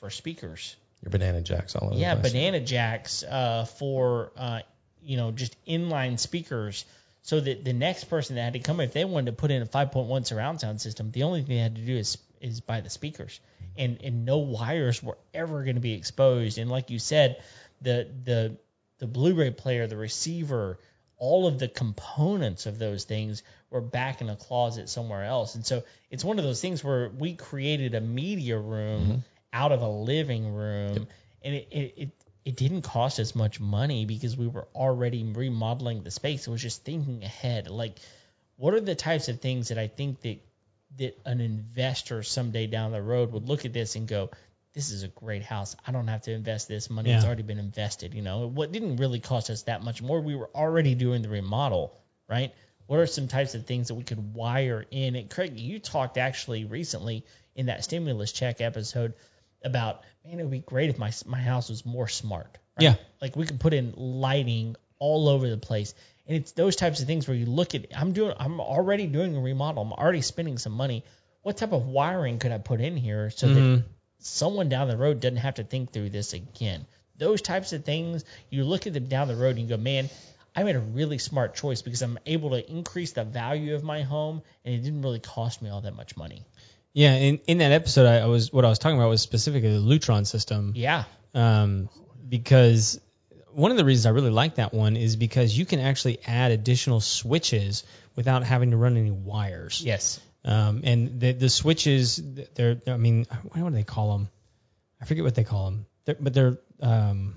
for speakers. Your banana jacks all over. Yeah, banana jacks uh, for uh, you know just inline speakers, so that the next person that had to come in, if they wanted to put in a 5.1 surround sound system, the only thing they had to do is is buy the speakers, and and no wires were ever going to be exposed. And like you said, the the the Blu-ray player, the receiver, all of the components of those things were back in a closet somewhere else. And so it's one of those things where we created a media room mm-hmm. out of a living room, and it, it, it it didn't cost as much money because we were already remodeling the space. It was just thinking ahead, like what are the types of things that I think that that an investor someday down the road would look at this and go, this is a great house. I don't have to invest this money. It's already been invested. You know, what didn't really cost us that much more. We were already doing the remodel, right? What are some types of things that we could wire in? And Craig, you talked actually recently in that stimulus check episode about, man, it would be great if my my house was more smart. Right? Yeah. Like we could put in lighting all over the place. And it's those types of things where you look at I'm doing I'm already doing a remodel. I'm already spending some money. What type of wiring could I put in here so that mm-hmm. Someone down the road doesn't have to think through this again? Those types of things, you look at them down the road and you go, man, I made a really smart choice because I'm able to increase the value of my home and it didn't really cost me all that much money. Yeah. In in that episode, I, I was what I was talking about was specifically the Lutron system. Yeah. um, because one of the reasons I really like that one is because you can actually add additional switches without having to run any wires. Yes. Um, and the the switches, they're I mean, what do they call them? I forget what they call them. They're, but they're um,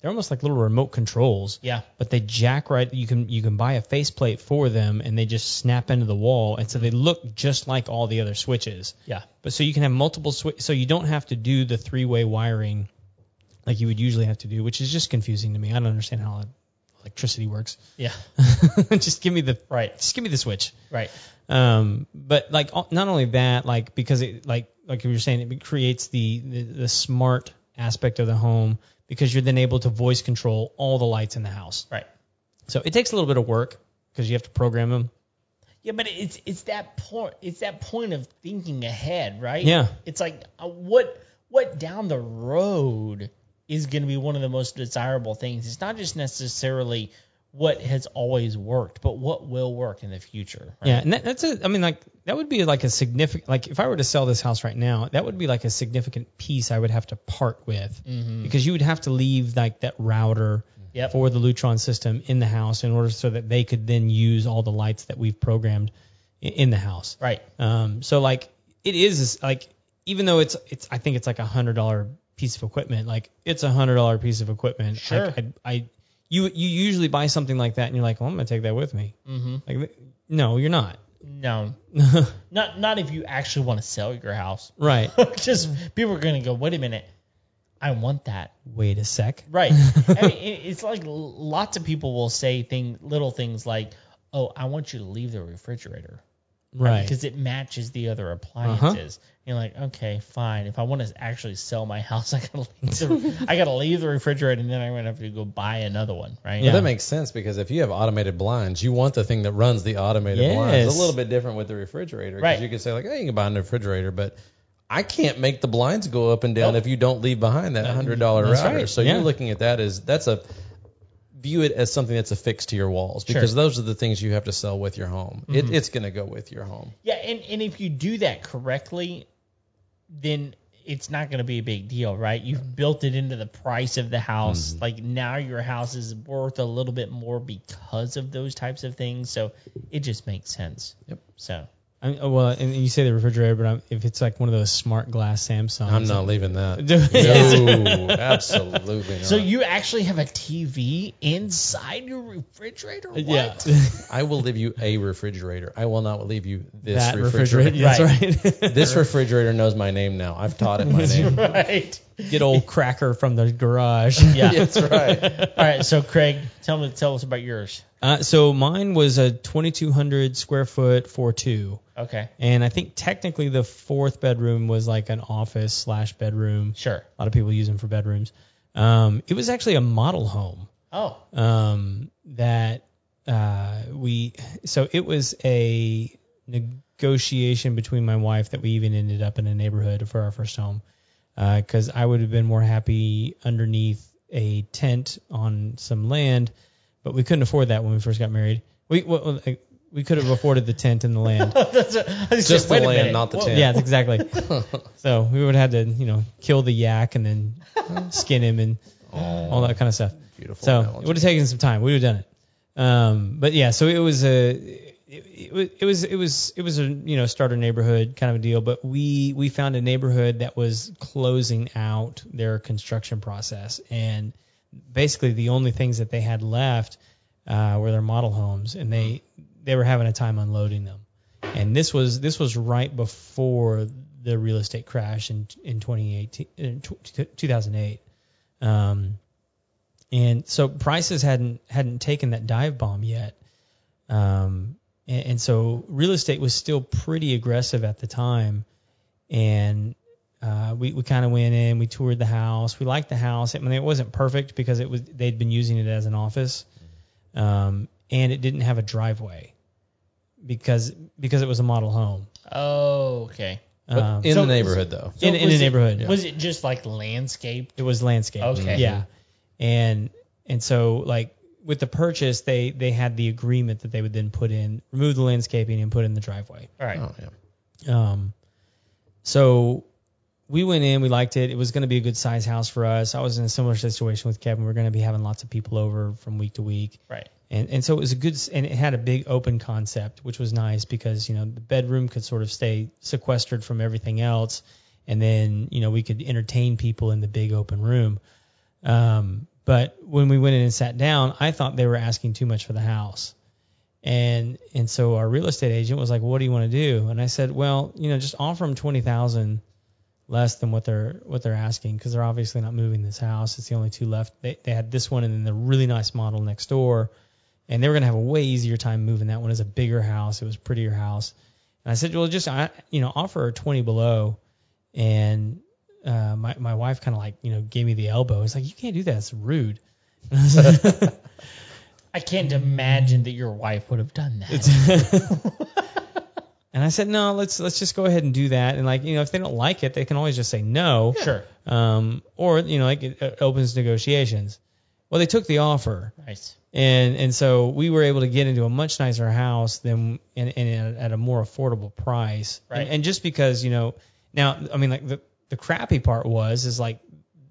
they're almost like little remote controls. Yeah. But they jack right. You can you can buy a faceplate for them, and they just snap into the wall, and so they look just like all the other switches. Yeah. But so you can have multiple switch, so you don't have to do the three-way wiring like you would usually have to do, which is just confusing to me. I don't understand how electricity works. Yeah. just give me the Right. just give me the switch. Right. Um, but like not only that, like because it like like you were saying, it creates the the, the smart aspect of the home because you're then able to voice control all the lights in the house. Right. So it takes a little bit of work because you have to program them. Yeah, but it's it's that point it's that point of thinking ahead, right? Yeah. It's like uh, what what down the road is going to be one of the most desirable things. It's not just necessarily what has always worked, but what will work in the future. Right? Yeah, and that, that's a. I mean, like that would be like a significant. Like if I were to sell this house right now, that would be like a significant piece I would have to part with because you would have to leave like that router Yep. for the Lutron system in the house in order so that they could then use all the lights that we've programmed in the house. Right. Um, so like it is like even though it's it's I think it's like a hundred dollar piece of equipment. Like it's a hundred dollar piece of equipment. Sure. Like, I, I you you usually buy something like that and you're like, well, I'm gonna take that with me. Mm-hmm. Like no, you're not. No. not not if you actually want to sell your house. Right. just people are to go, "Wait a minute. I want that." Wait a sec. Right. I mean, it's like lots of people will say thing little things like, "Oh, I want you to leave the refrigerator." Right. because it matches the other uh-huh. appliances. You're like, okay, fine. If I want to actually sell my house, I gotta leave the, I gotta leave the refrigerator, and then I'm gonna have to go buy another one, right? Well, that makes sense because if you have automated blinds, you want the thing that runs the automated blinds. Yes. It's a little bit different with the refrigerator because Right. you can say like, hey, you can buy a refrigerator, but I can't make the blinds go up and down Nope. if you don't leave behind that hundred dollar router. right. So Yeah. you're looking at that as that's a view it as something that's affixed to your walls because Sure. Mm-hmm. those are the things you have to sell with your home. It, it's going to go with your home. Yeah, and, and if you do that correctly, then it's not going to be a big deal, right? You've built it into the price of the house. Like now your house is worth a little bit more because of those types of things. So it just makes sense. Yep. So I mean, oh, well, and you say the refrigerator, but I'm, if it's like one of those smart glass Samsungs, I'm not leaving that. No, absolutely not. so you actually have a TV inside your refrigerator? What? Yeah. I will leave you a refrigerator. I will not leave you this that refrigerator. refrigerator. That's right. This refrigerator knows my name now. I've taught it my name. right. Get old cracker from the garage. Yeah. That's right. All right. So Craig, tell me, tell us about yours. Uh, so mine was a 2,200 square foot four two, Okay. and I think technically the fourth bedroom was like an office slash bedroom. Sure. A lot of people use them for bedrooms. Um, it was actually a model home. Oh. um, that uh, we so it was a negotiation between my wife that we even ended up in a neighborhood for our first home because I would have been more happy underneath a tent on some land, but we couldn't afford that when we first got married. We well, like, we could have afforded the tent and the land. That's a, I was Just the land, minute. not the Whoa. tent. yeah, exactly. so we would have had to you know kill the yak and then skin him and all that kind of stuff. Beautiful. So analogy. it would have taken some time. We would have done it. Um, but yeah, so it was a it, was it was it was a you know starter neighborhood kind of a deal. But we we found a neighborhood that was closing out their construction process, and basically the only things that they had left uh, were their model homes, and they they were having a time unloading them. And this was this was right before the real estate crash in in 2018 in 2008. Um, and so prices hadn't hadn't taken that dive bomb yet. Um, and, and so real estate was still pretty aggressive at the time. And uh, we we kind of went in, we toured the house, we liked the house. I mean, it wasn't perfect because it was they'd been using it as an office, um, and it didn't have a driveway because because it was a model home. Oh, okay. Um, in so- the neighborhood though. So in, in was a it- neighborhood. Was it just like landscaped? It was landscaped. Okay. Yeah. And and so like with the purchase, they they had the agreement that they would then put in remove the landscaping and put in the driveway. All right. Oh yeah. Um, so we went in, we liked it. It was going to be a good size house for us. I was in a similar situation with Kevin. We are going to be having lots of people over from week to week. Right. And and so it was a good and it had a big open concept, which was nice because you know the bedroom could sort of stay sequestered from everything else, and then you know we could entertain people in the big open room. Um, but when we went in and sat down, I thought they were asking too much for the house. And and so our real estate agent was like, "What do you want to do?" And I said, "Well, you know, just offer them twenty thousand less than what they're what they're asking because they're obviously not moving this house. It's the only two left. They they had this one and then the really nice model next door, and they were gonna have a way easier time moving that one. It's a bigger house. It was a prettier house. And I said, well, just I, you know, offer twenty below, and uh, my my wife kind of like you know gave me the elbow. It's like you can't do that. It's rude. I I can't imagine that your wife would have done that. and I said no. Let's let's just go ahead and do that. And like you know if they don't like it, they can always just say no. Sure. Um, or you know like it, it opens negotiations. Well, they took the offer. Nice. and and so we were able to get into a much nicer house than and, and at a more affordable price. Right. And, and just because you know now, I mean, like the the crappy part was is like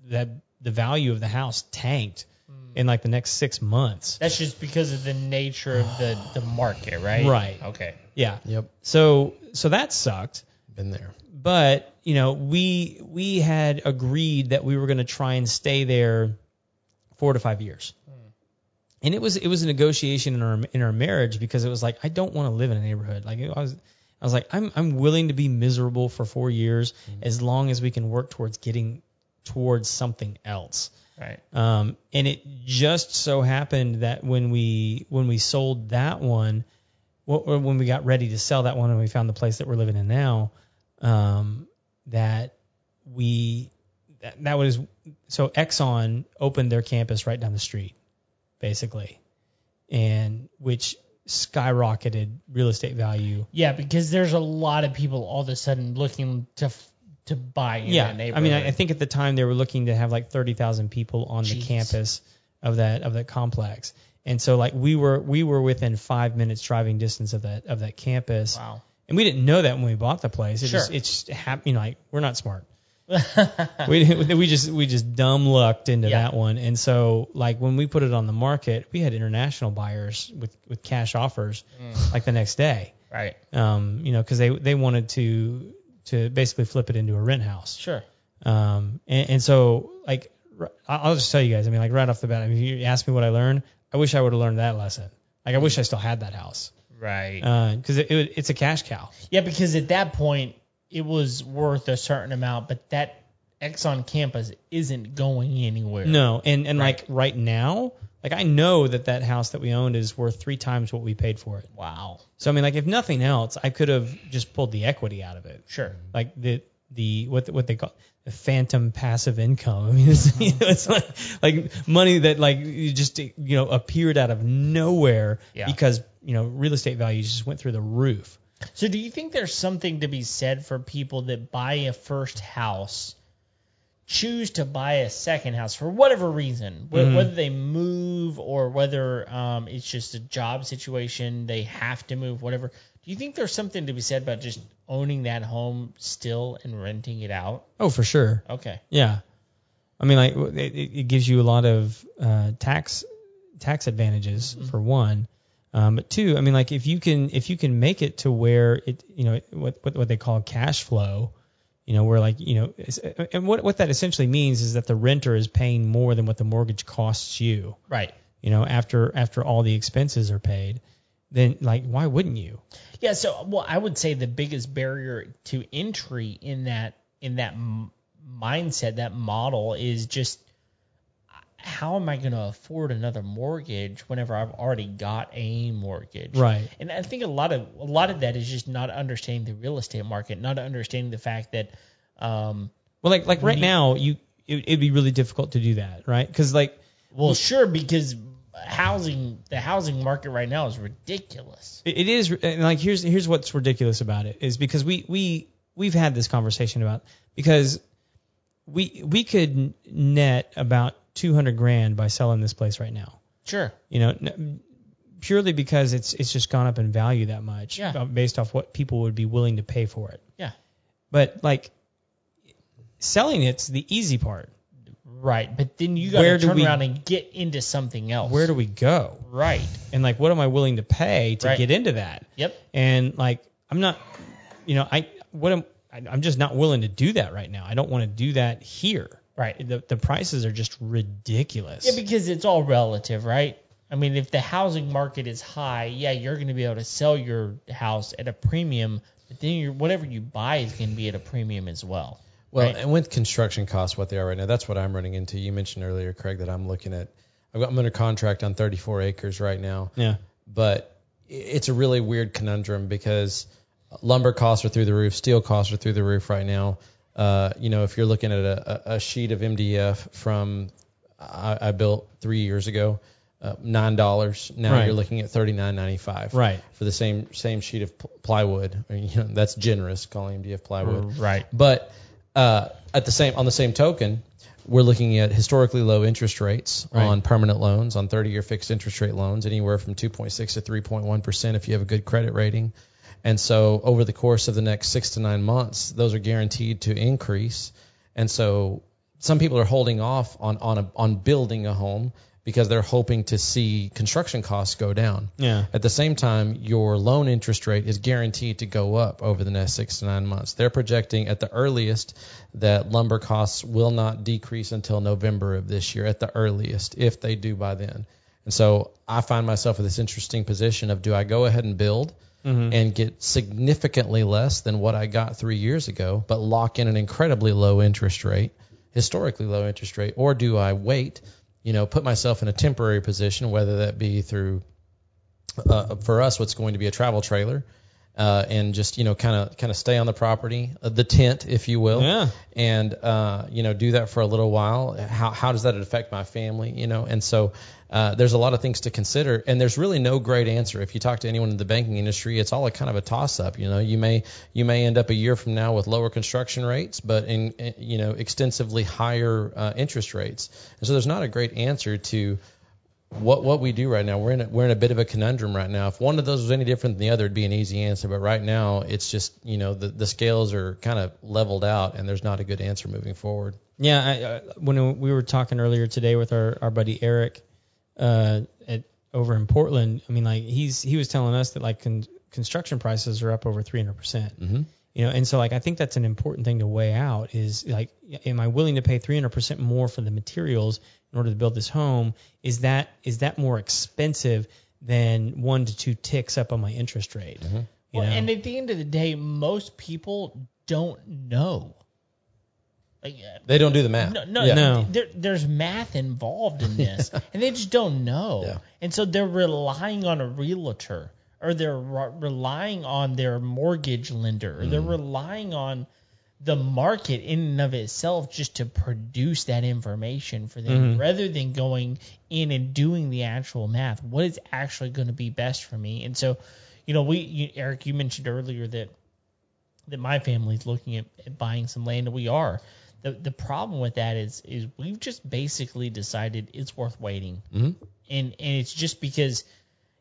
that the value of the house tanked hmm. in like the next six months. That's just because of the nature of the, the market, right? Right. Okay. Yeah. Yep, So so that sucked. been there. but you know we we had agreed that we were going to try and stay there four to five years hmm. and it was it was a negotiation in our in our marriage because it was like I don't want to live in a neighborhood like I was I was like I'm I'm willing to be miserable for four years as long as we can work towards getting towards something else. Right. um, and it just so happened that when we when we sold that one, when we got ready to sell that one, and we found the place that we're living in now, um, that we that, that was so Exxon opened their campus right down the street, basically, and which skyrocketed real estate value. Yeah, because there's a lot of people all of a sudden looking to f- to buy in yeah, that I neighborhood. mean, I, I think at the time they were looking to have like thirty thousand people on the Jeez. campus of that of that complex, and so like we were we were within five minutes driving distance of that of that campus, Wow. and we didn't know that when we bought the place. It Sure. just it just happened. You know, like we're not smart. we we just we just dumb lucked into Yeah. that one, and so like when we put it on the market, we had international buyers with with cash offers Mm. like the next day. Right. Um, you know, because they they wanted to to basically flip it into a rent house. Sure. Um, and, and so like I'll just tell you guys. I mean, like right off the bat, I mean, if you ask me what I learned, I wish I would have learned that lesson. Like I wish I still had that house Right. because it, it, it's a cash cow. yeah, because at that point it was worth a certain amount, but that Exxon campus isn't going anywhere. No, and and Right. like right now, like I know that that house that we owned is worth three times what we paid for it. Wow. So I mean, like if nothing else, I could have just pulled the equity out of it. Sure. like the the what what they call the phantom passive income. I mean, it's, you know, it's like like money that like you just you know appeared out of nowhere Yeah. because you know real estate values just went through the roof. So do you think there's something to be said for people that buy a first house, choose to buy a second house for whatever reason, Mhm. whether they move or whether um, it's just a job situation, they have to move, whatever. Do you think there's something to be said about just owning that home still and renting it out? Oh, for sure. Okay. Yeah, I mean, like it, it it gives you a lot of uh, tax tax advantages for one. Um, but two, I mean, like if you can if you can make it to where it you know what what, what they call cash flow, you know, where like you know, and what what that essentially means is that the renter is paying more than what the mortgage costs you. Right. You know, after after all the expenses are paid, then like why wouldn't you? Yeah, so well, I would say the biggest barrier to entry in that in that m- mindset, that model, is just how am I going to afford another mortgage whenever I've already got a mortgage? Right. And I think a lot of a lot of that is just not understanding the real estate market, not understanding the fact that um, Well, like like right you- now, you it, it'd be really difficult to do that, right? Because like well, sure, because housing the housing market right now is ridiculous. It it is and like here's here's what's ridiculous about it is because we we we've had this conversation about because we we could net about 200 grand by selling this place right now. Sure. You know, n- purely because it's it's just gone up in value that much Yeah. uh, based off what people would be willing to pay for it. Yeah. But like selling it's the easy part. Right, but then you got to turn we- around and get into something else. Where do we go? right? And like what am I willing to pay to Right. get into that? Yep. and like I'm not, you know, I what am I'm just not willing to do that right now. I don't want to do that here. Right. The the prices are just ridiculous. Yeah, because it's all relative, right? I mean, if the housing market is high, yeah, you're going to be able to sell your house at a premium, but then your whatever you buy is going to be at a premium as well. Well, Right. and with construction costs, what they are right now, that's what I'm running into. You mentioned earlier, Craig, that I'm looking at. I've got, I'm under contract on 34 acres right now, yeah. but it's a really weird conundrum because lumber costs are through the roof, steel costs are through the roof right now. Uh, you know, if you're looking at a, a- sheet of MDF from I, I built three years ago, uh, nine dollars. Now Right. you're looking at thirty nine ninety five. Right. For the same same sheet of plywood. I mean, you know, that's generous calling MDF plywood. Right. But uh, at the same on the same token, we're looking at historically low interest rates Right. on permanent loans, on 30-year fixed interest rate loans, anywhere from 2.6 to 3.1 percent if you have a good credit rating. And so over the course of the next six to nine months, those are guaranteed to increase. And so some people are holding off on on a, on building a home because they're hoping to see construction costs go down. Yeah. At the same time, your loan interest rate is guaranteed to go up over the next six to nine months. They're projecting at the earliest that lumber costs will not decrease until November of this year, at the earliest, if they do by then. And so I find myself in this interesting position of do I go ahead and build and get significantly less than what I got three years ago, but lock in an incredibly low interest rate, historically low interest rate, or do I wait, you know, put myself in a temporary position, whether that be through uh, for us what's going to be a travel trailer uh, and just you know kind of kind of stay on the property uh, the tent if you will. Yeah. and uh, you know do that for a little while. How, how does that affect my family you know? And so uh, there's a lot of things to consider and there's really no great answer. If you talk to anyone in the banking industry it's all a kind of a toss up you know? You may you may end up a year from now with lower construction rates but in in, you know extensively higher uh, interest rates. And so there's not a great answer to what what we do right now, we're in a, we're in a bit of a conundrum right now. If one of those was any different than the other, it'd be an easy answer. But right now, it's just you know the the scales are kind of leveled out, and there's not a good answer moving forward. Yeah, I, uh, when we were talking earlier today with our, our buddy Eric uh, at over in Portland, I mean, like he's he was telling us that like con- construction prices are up over 300 percent. Mm-hmm. You know, and so like I think that's an important thing to weigh out is like, am I willing to pay 300 percent more for the materials in order to build this home? Is that is that more expensive than one to two ticks up on my interest rate? You Well, know? and at the end of the day, most people don't know. Like, uh, They don't do the math. no, no, Yeah. No. There, there's math involved in this, and they just don't know. Yeah. And so they're relying on a realtor, or they're re- relying on their mortgage lender, or they're Mm. relying on the market in and of itself just to produce that information for them, Mm-hmm. rather than going in and doing the actual math. What is actually going to be best for me? And so, you know, we, you, Eric, you mentioned earlier that that my family's looking at, at buying some land, and we are. The the problem with that is is we've just basically decided it's worth waiting, Mhm. and and it's just because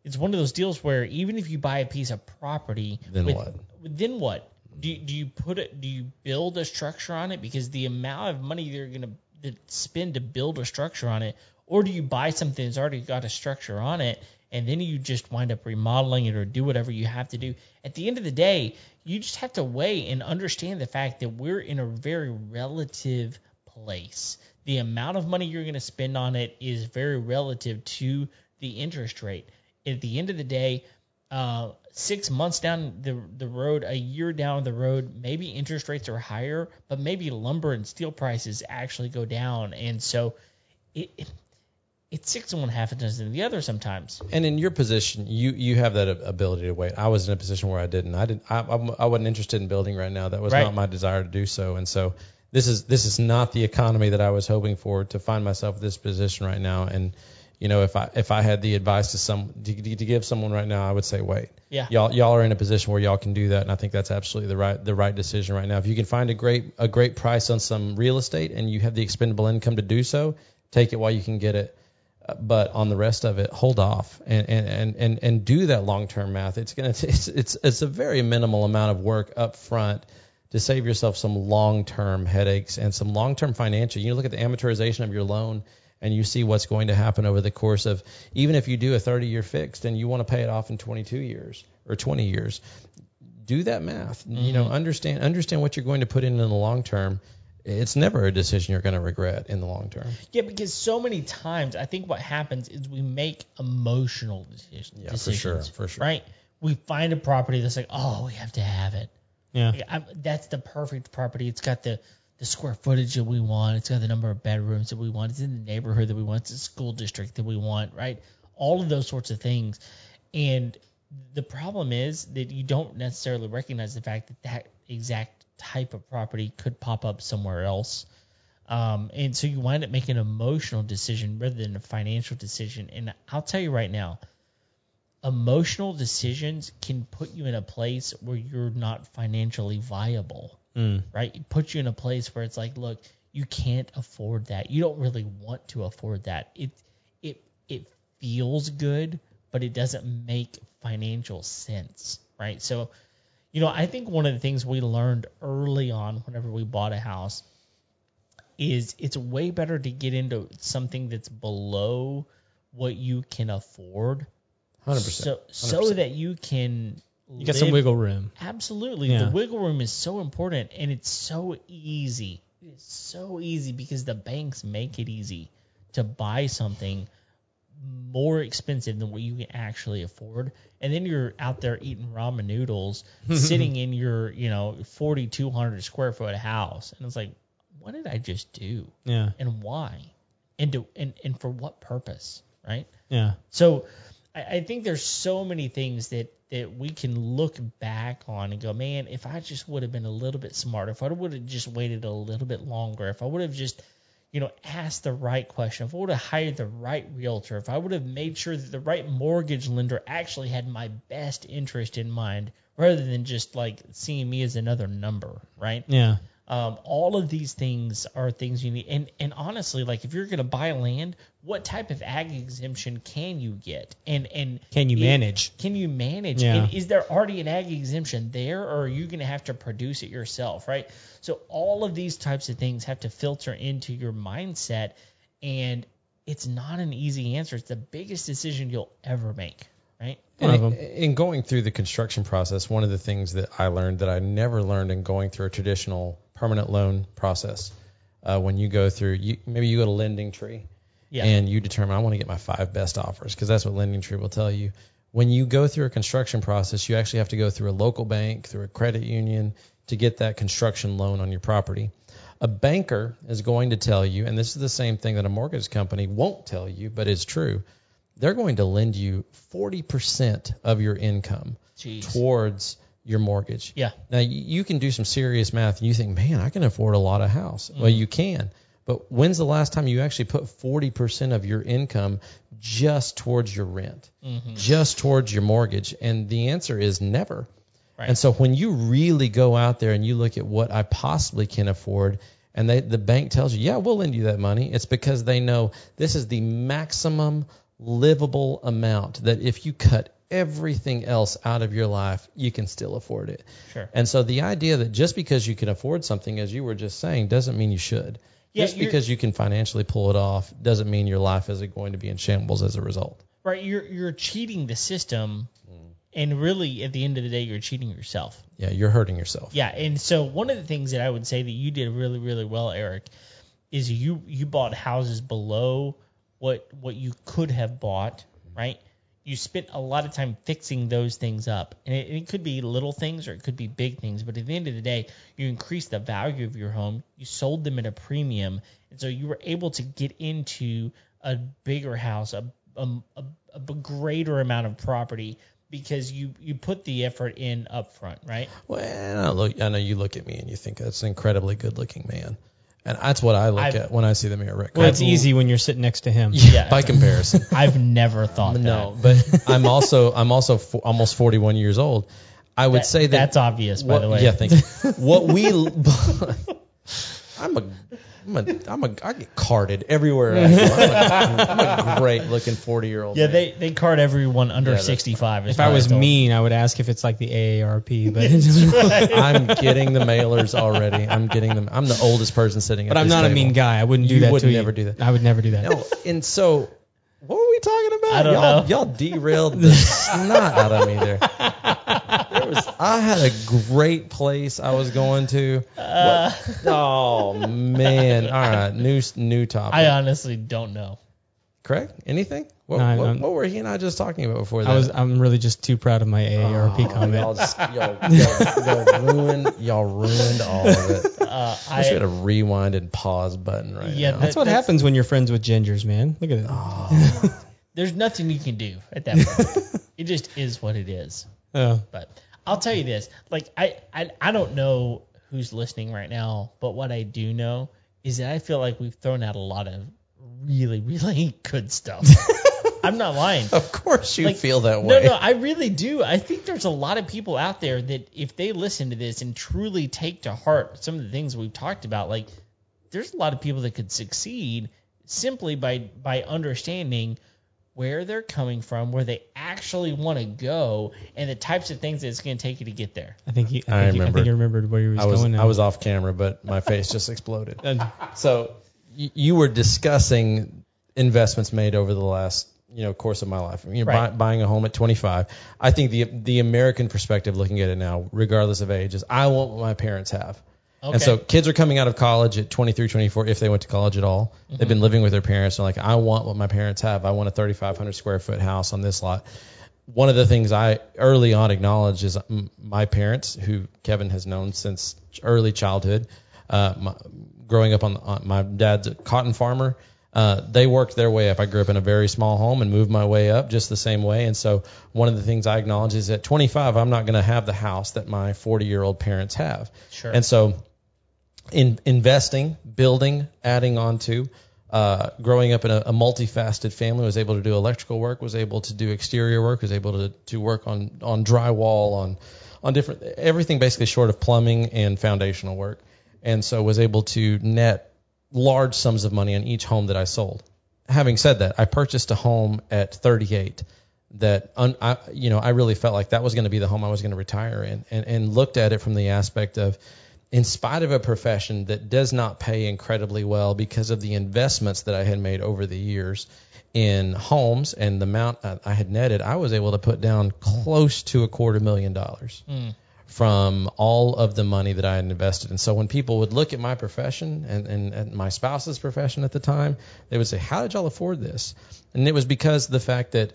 it's one of those deals where even if you buy a piece of property, Then with- what? Then what? Do you, do you put it? Do you build a structure on it? Because the amount of money you're gonna to spend to build a structure on it, or do you buy something that's already got a structure on it, and then you just wind up remodeling it or do whatever you have to do? At the end of the day, you just have to weigh and understand the fact that we're in a very relative place. The amount of money you're going to spend on it is very relative to the interest rate. At the end of the day, uh, six months down the the road, a year down the road, maybe interest rates are higher, but maybe lumber and steel prices actually go down, and so it, it it's six and one half a dozen the other sometimes. And in your position, you you have that ability to wait. I was in a position where I didn't. I didn't. I, I, I wasn't interested in building right now. That was Right. not my desire to do so. And so this is this is not the economy that I was hoping for to find myself in this position right now. And you know, if I if I had the advice to some to, to give someone right now, I would say wait. Yeah. Y'all y'all are in a position where y'all can do that, and I think that's absolutely the right the right decision right now. If you can find a great a great price on some real estate and you have the expendable income to do so, take it while you can get it but on the rest of it, hold off and and and and, and do that long term math. It's gonna it's it's it's a very minimal amount of work up front to save yourself some long term headaches and some long term financial. You look at the amortization of your loan and you see what's going to happen over the course of even if you do a 30 year fixed and you want to pay it off in 22 years or 20 years, do that math. You mm-hmm. know, understand understand what you're going to put in in the long term. It's never a decision you're going to regret in the long term. Yeah, because so many times I think what happens is we make emotional decisions. Yeah, for sure, for sure. Right? We find a property that's like, oh, we have to have it. yeah. Like, I'm, that's the perfect property. It's got the the square footage that we want. It's got the number of bedrooms that we want. It's in the neighborhood that we want. It's the school district that we want. Right? All of those sorts of things. And the problem is that you don't necessarily recognize the fact that that exact type of property could pop up somewhere else. Um, and so you wind up making an emotional decision rather than a financial decision. And I'll tell you right now, emotional decisions can put you in a place where you're not financially viable, right? It puts you in a place where it's like, look, you can't afford that. You don't really want to afford that. It it it feels good, but it doesn't make financial sense, right? So, you know, I think one of the things we learned early on whenever we bought a house is it's way better to get into something that's below what you can afford 100%. so so that you can You got some wiggle room. Absolutely. Yeah. The wiggle room is so important and it's so easy. It's so easy because the banks make it easy to buy something more expensive than what you can actually afford. And then you're out there eating ramen noodles, sitting in your, you know, 4,200 square foot house. And it's like, what did I just do? Yeah. And why? And, do, and, and for what purpose? Right? Yeah. So I, I think there's so many things that that we can look back on and go, man, if I just would have been a little bit smarter, if I would have just waited a little bit longer, if I would have just, you know, asked the right question, if I would have hired the right realtor, if I would have made sure that the right mortgage lender actually had my best interest in mind rather than just like seeing me as another number, right? Yeah. Um, all of these things are things you need. And and honestly, like if you're going to buy land, what type of ag exemption can you get? And and Can you it- manage? Can you manage? Yeah. And is there already an ag exemption there, or are you going to have to produce it yourself? Right. So all of these types of things have to filter into your mindset, and it's not an easy answer. It's the biggest decision you'll ever make. One of them. in going through the construction process, one of the things that I learned that I never learned in going through a traditional permanent loan process, uh, when you go through, you, maybe you go to Lending Tree, Yeah. and you determine I want to get my five best offers because that's what Lending Tree will tell you. When you go through a construction process, you actually have to go through a local bank, through a credit union to get that construction loan on your property. A banker is going to tell you, and this is the same thing that a mortgage company won't tell you, but it's true. They're going to lend you 40% of your income Jeez. towards your mortgage. Yeah. Now you, can do some serious math and you think, man, I can afford a lot of house. Well, Mm-hmm. you can. But when's the last time you actually put 40% of your income just towards your rent, Mm-hmm. just towards your mortgage? And the answer is never. Right. And so when you really go out there and you look at what I possibly can afford, and they, the bank tells you, yeah, we'll lend you that money, it's because they know this is the maximum livable amount that if you cut everything else out of your life, you can still afford it. Sure. And so the idea that just because you can afford something, as you were just saying, doesn't mean you should. Yeah, just because you can financially pull it off doesn't mean your life isn't going to be in shambles as a result. right you're you're cheating the system Mm. and really at the end of the day you're cheating yourself Yeah, you're hurting yourself. yeah and so one of the things that i would say that you did really really well eric is you you bought houses below what what you could have bought right? You spent a lot of time fixing those things up. And it, it could be little things or it could be big things but at the end of the day you increased the value of your home. You sold them at a premium. And so you were able to get into a bigger house a a, a, a greater amount of property because you you put the effort in up front right? Well, I look, I know you look at me and you think that's an incredibly good-looking man, and that's what I look I've- at when I see the mayor. Rick. Well, it's easy when you're sitting next to him. Yeah. by comparison. i've never thought that. no, that but I'm also I'm also fo- almost 41 years old. I would That- say that that's obvious by what- the way Yeah, thank you. what we I'm a I'm a I'm a I get carded everywhere I go. I'm a, I'm a great looking 40 year old. yeah they they card everyone under Yeah, that's 65 If I was told. mean, I would ask if it's like the AARP, but I'm getting the mailers already. I'm getting them. I'm the oldest person sitting. but at I'm this not a table. mean guy. I wouldn't do You that would to you. never do that. I would never do that. No, and so what were we talking about? I don't y'all, know. Y'all derailed the snot out of me there. There was I had a great place I was going to. Uh, oh man! All right, new new topic. i honestly don't know Correct? Anything? What, No, what, what were he and I just talking about before that? I was. I'm really just too proud of my AARP Oh, comment. Y'all, just, y'all, y'all, y'all ruined y'all ruined all of it. uh, I wish we had I, a rewind and pause button right Yeah, now. That's what that's- happens when you're friends with gingers, man. Look at it. Oh. there's nothing you can do at that point it just is what it is Oh. But I'll tell you this: like I, I, I don't know who's listening right now, but what I do know is that I feel like we've thrown out a lot of really, really good stuff. I'm not lying. Of course you Like, feel that way. No, no, I really do. I think there's a lot of people out there that if they listen to this and truly take to heart some of the things we've talked about, like there's a lot of people that could succeed simply by by understanding where they're coming from, where they actually want to go, and the types of things that it's going to take you to get there. I think he, I, I think, he- I remember. think you remembered where he was, I was going. Now. I was off camera, but my face just exploded. And So y- you were discussing investments made over the last you know course of my life. You're Right. buy, buying a home at 25. I think the the American perspective, looking at it now, regardless of age, is I want what my parents have. Okay. And so kids are coming out of college at 23, 24, if they went to college at all. They've been living with their parents. They're like, I want what my parents have. I want a 3,500 square foot house on this lot. One of the things I early on acknowledged is mm, my parents, who Kevin has known since early childhood, uh, my, growing up on, on my dad's a cotton farmer. Uh, they worked their way up. I grew up in a very small home and moved my way up just the same way. And so one of the things I acknowledge is at 25, I'm not going to have the house that my 40 year old parents have. Sure. And so in investing, building, adding on to, uh, growing up in a, a multifaceted family, was able to do electrical work, was able to do exterior work, was able to, to work on, on drywall, on, on different, everything basically short of plumbing and foundational work. And so was able to net large sums of money on each home that I sold. Having said that, I purchased a home at 38 that un, I, you know I really felt like that was going to be the home I was going to retire in, and and looked at it from the aspect of, in spite of a profession that does not pay incredibly well because of the investments that I had made over the years in homes and the amount I had netted, I was able to put down close to a quarter million dollars hmm. from all of the money that I had invested. And so when people would look at my profession and, and, and my spouse's profession at the time, they would say, How did y'all afford this? And it was because of the fact that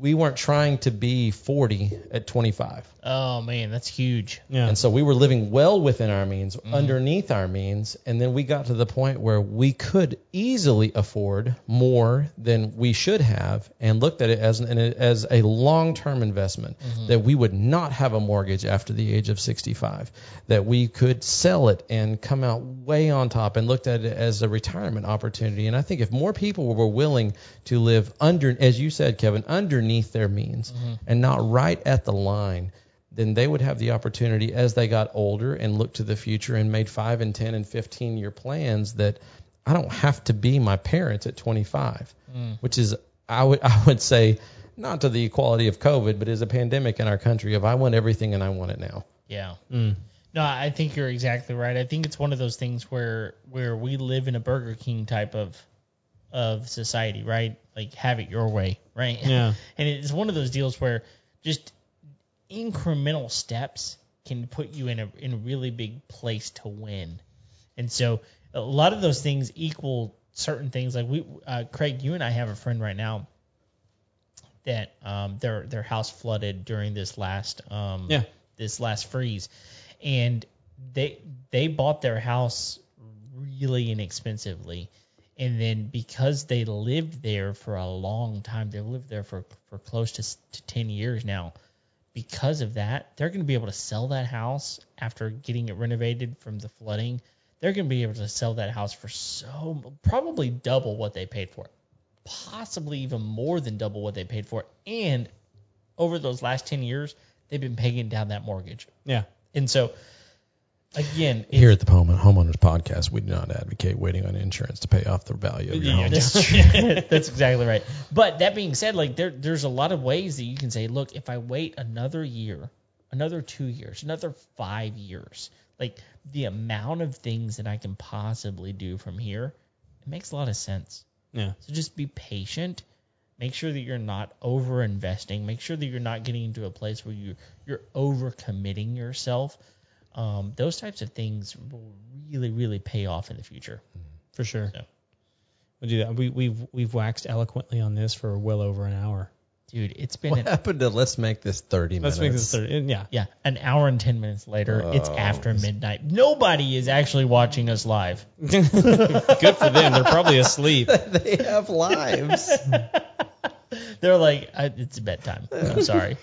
we weren't trying to be 40 at 25. Oh man, that's huge. yeah. And so we were living well within our means, mm-hmm. underneath our means, and then we got to the point where we could easily afford more than we should have, and looked at it as an, as a long-term investment mm-hmm. that we would not have a mortgage after the age of 65, that we could sell it and come out way on top, and looked at it as a retirement opportunity. And I think if more people were willing to live under, as you said, Kevin, underneath their means, mm-hmm. and not right at the line then they would have the opportunity as they got older and looked to the future and made five and 10 and 15 year plans that I don't have to be my parents at 25, mm. which is, I would, I would say, not to the equality of COVID, but is a pandemic in our country of I want everything and I want it now. Yeah. Mm. No, I think you're exactly right. I think it's one of those things where where we live in a Burger King type of of society, right? Like have it your way, right? Yeah. and it's one of those deals where just incremental steps can put you in a in a really big place to win. And so a lot of those things equal certain things. Like we, uh, Craig, you and I have a friend right now that um, their their house flooded during this last um, Yeah. this last freeze, and they they bought their house really inexpensively, and then because they lived there for a long time, they've lived there for for close to to ten years now. Because of that, they're going to be able to sell that house after getting it renovated from the flooding. They're going to be able to sell that house for so probably double what they paid for it possibly even more than double what they paid for it. And over those last 10 years, they've been paying down that mortgage. Yeah. And so, again, Here at the Home Homeowners Podcast, we do not advocate waiting on insurance to pay off the value of your Yeah, home. that's, that's exactly right. But that being said, like there, there's a lot of ways that you can say, look, if I wait another year, another two years, another five years, like the amount of things that I can possibly do from here, it makes a lot of sense. Yeah. So just be patient. Make sure that you're not over investing. Make sure that you're not getting into a place where you you're over committing yourself. Um, those types of things will really, really pay off in the future. For sure. So. We'll do that. We, we've we've waxed eloquently on this for well over an hour. Dude, it's been What an, happened to let's make this 30 Let's minutes? make this third. Yeah. yeah, an hour and ten minutes later. it's Oh. after midnight. Nobody is actually watching us live. Good for them. They're probably asleep. they have lives. They're like, I, it's bedtime. I'm sorry.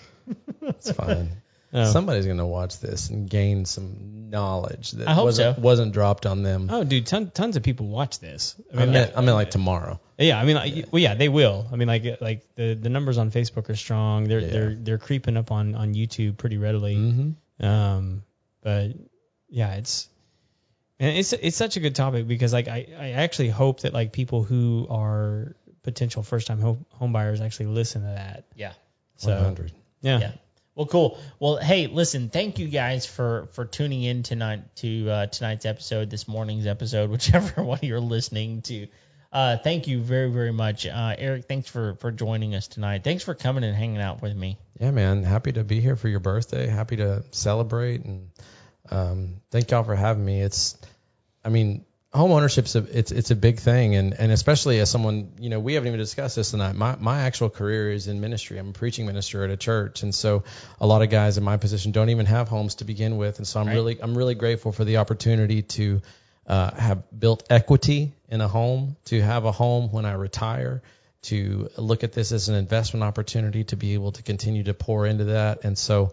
It's fine. Oh. Somebody's gonna watch this and gain some knowledge that I hope wasn't so. wasn't dropped on them. Oh, dude, ton, tons of people watch this. I mean, I mean, like tomorrow. Yeah, I mean, like, well, yeah, they will. I mean, like, like the, the numbers on Facebook are strong. They're Yeah. they're they're creeping up on on YouTube pretty readily. Mm-hmm. Um, but yeah, it's and it's it's such a good topic because like I I actually hope that like people who are potential first time home, home buyers actually listen to that. Yeah. So 100. yeah. Yeah. Well, cool. Well, hey, listen, thank you guys for for tuning in tonight to uh, tonight's episode, this morning's episode, whichever one you're listening to. Uh, thank you very, very much, uh, Eric. Thanks for for joining us tonight. Thanks for coming and hanging out with me. Yeah, man. Happy to be here for your birthday. Happy to celebrate and um, thank y'all for having me. It's, I mean, home ownership's a it's it's a big thing, and and especially as someone, you know, we haven't even discussed this tonight. My my actual career is in ministry. I'm a preaching minister at a church, and so a lot of guys in my position don't even have homes to begin with, and so I'm Right. really I'm really grateful for the opportunity to uh, have built equity in a home, to have a home when I retire, to look at this as an investment opportunity to be able to continue to pour into that. And so,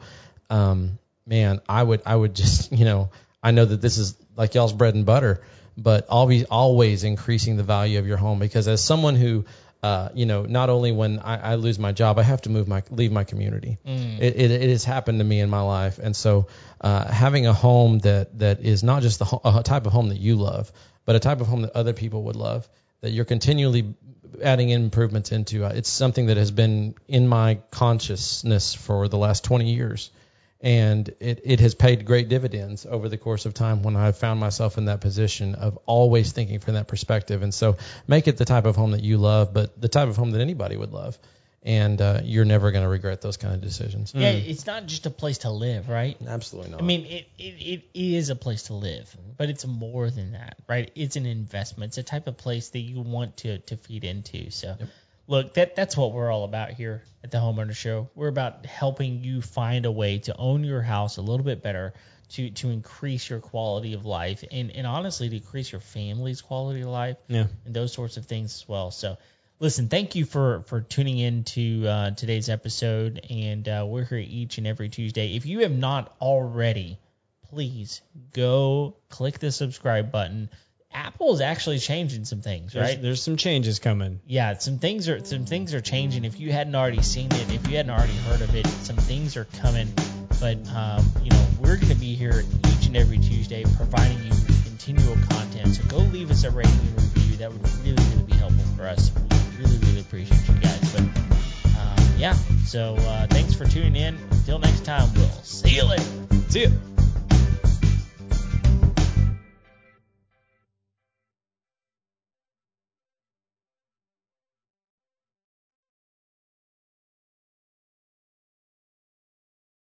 um, man, I would, I would just, you know, I know that this is like y'all's bread and butter, but always, always increasing the value of your home because as someone who, uh, you know, not only when I, I lose my job, I have to move my, leave my community. It, it, it has happened to me in my life. And so, uh, having a home that, that is not just the ho- a type of home that you love, but a type of home that other people would love, that you're continually adding improvements into. Uh, It's something that has been in my consciousness for the last 20 years. And it, it has paid great dividends over the course of time when I've found myself in that position of always thinking from that perspective. And so make it the type of home that you love, but the type of home that anybody would love. And uh, you're never going to regret those kind of decisions. Yeah, it's not just a place to live, right? Absolutely not. I mean, it, it, it is a place to live, but it's more than that, right? It's an investment. It's a type of place that you want to, to feed into. So, look, that that's what we're all about here at the Homeowner Show. We're about helping you find a way to own your house a little bit better, to to increase your quality of life, and and honestly, to increase your family's quality of life Yeah. and those sorts of things as well. So, listen, thank you for for tuning in to uh, today's episode, and uh, we're here each and every Tuesday. If you have not already, please go click the subscribe button. Apple is actually changing some things, There's, right? there's some changes coming. yeah, some things are some things are changing. If you hadn't already seen it, if you hadn't already heard of it, some things are coming. But um, you know, we're going to be here each and every Tuesday, providing you with continual content. So go leave us a rating and review. That would really, really be helpful for us. We really, really appreciate you guys. But um, yeah, so uh, thanks for tuning in. Until next time, we'll see you later. See ya.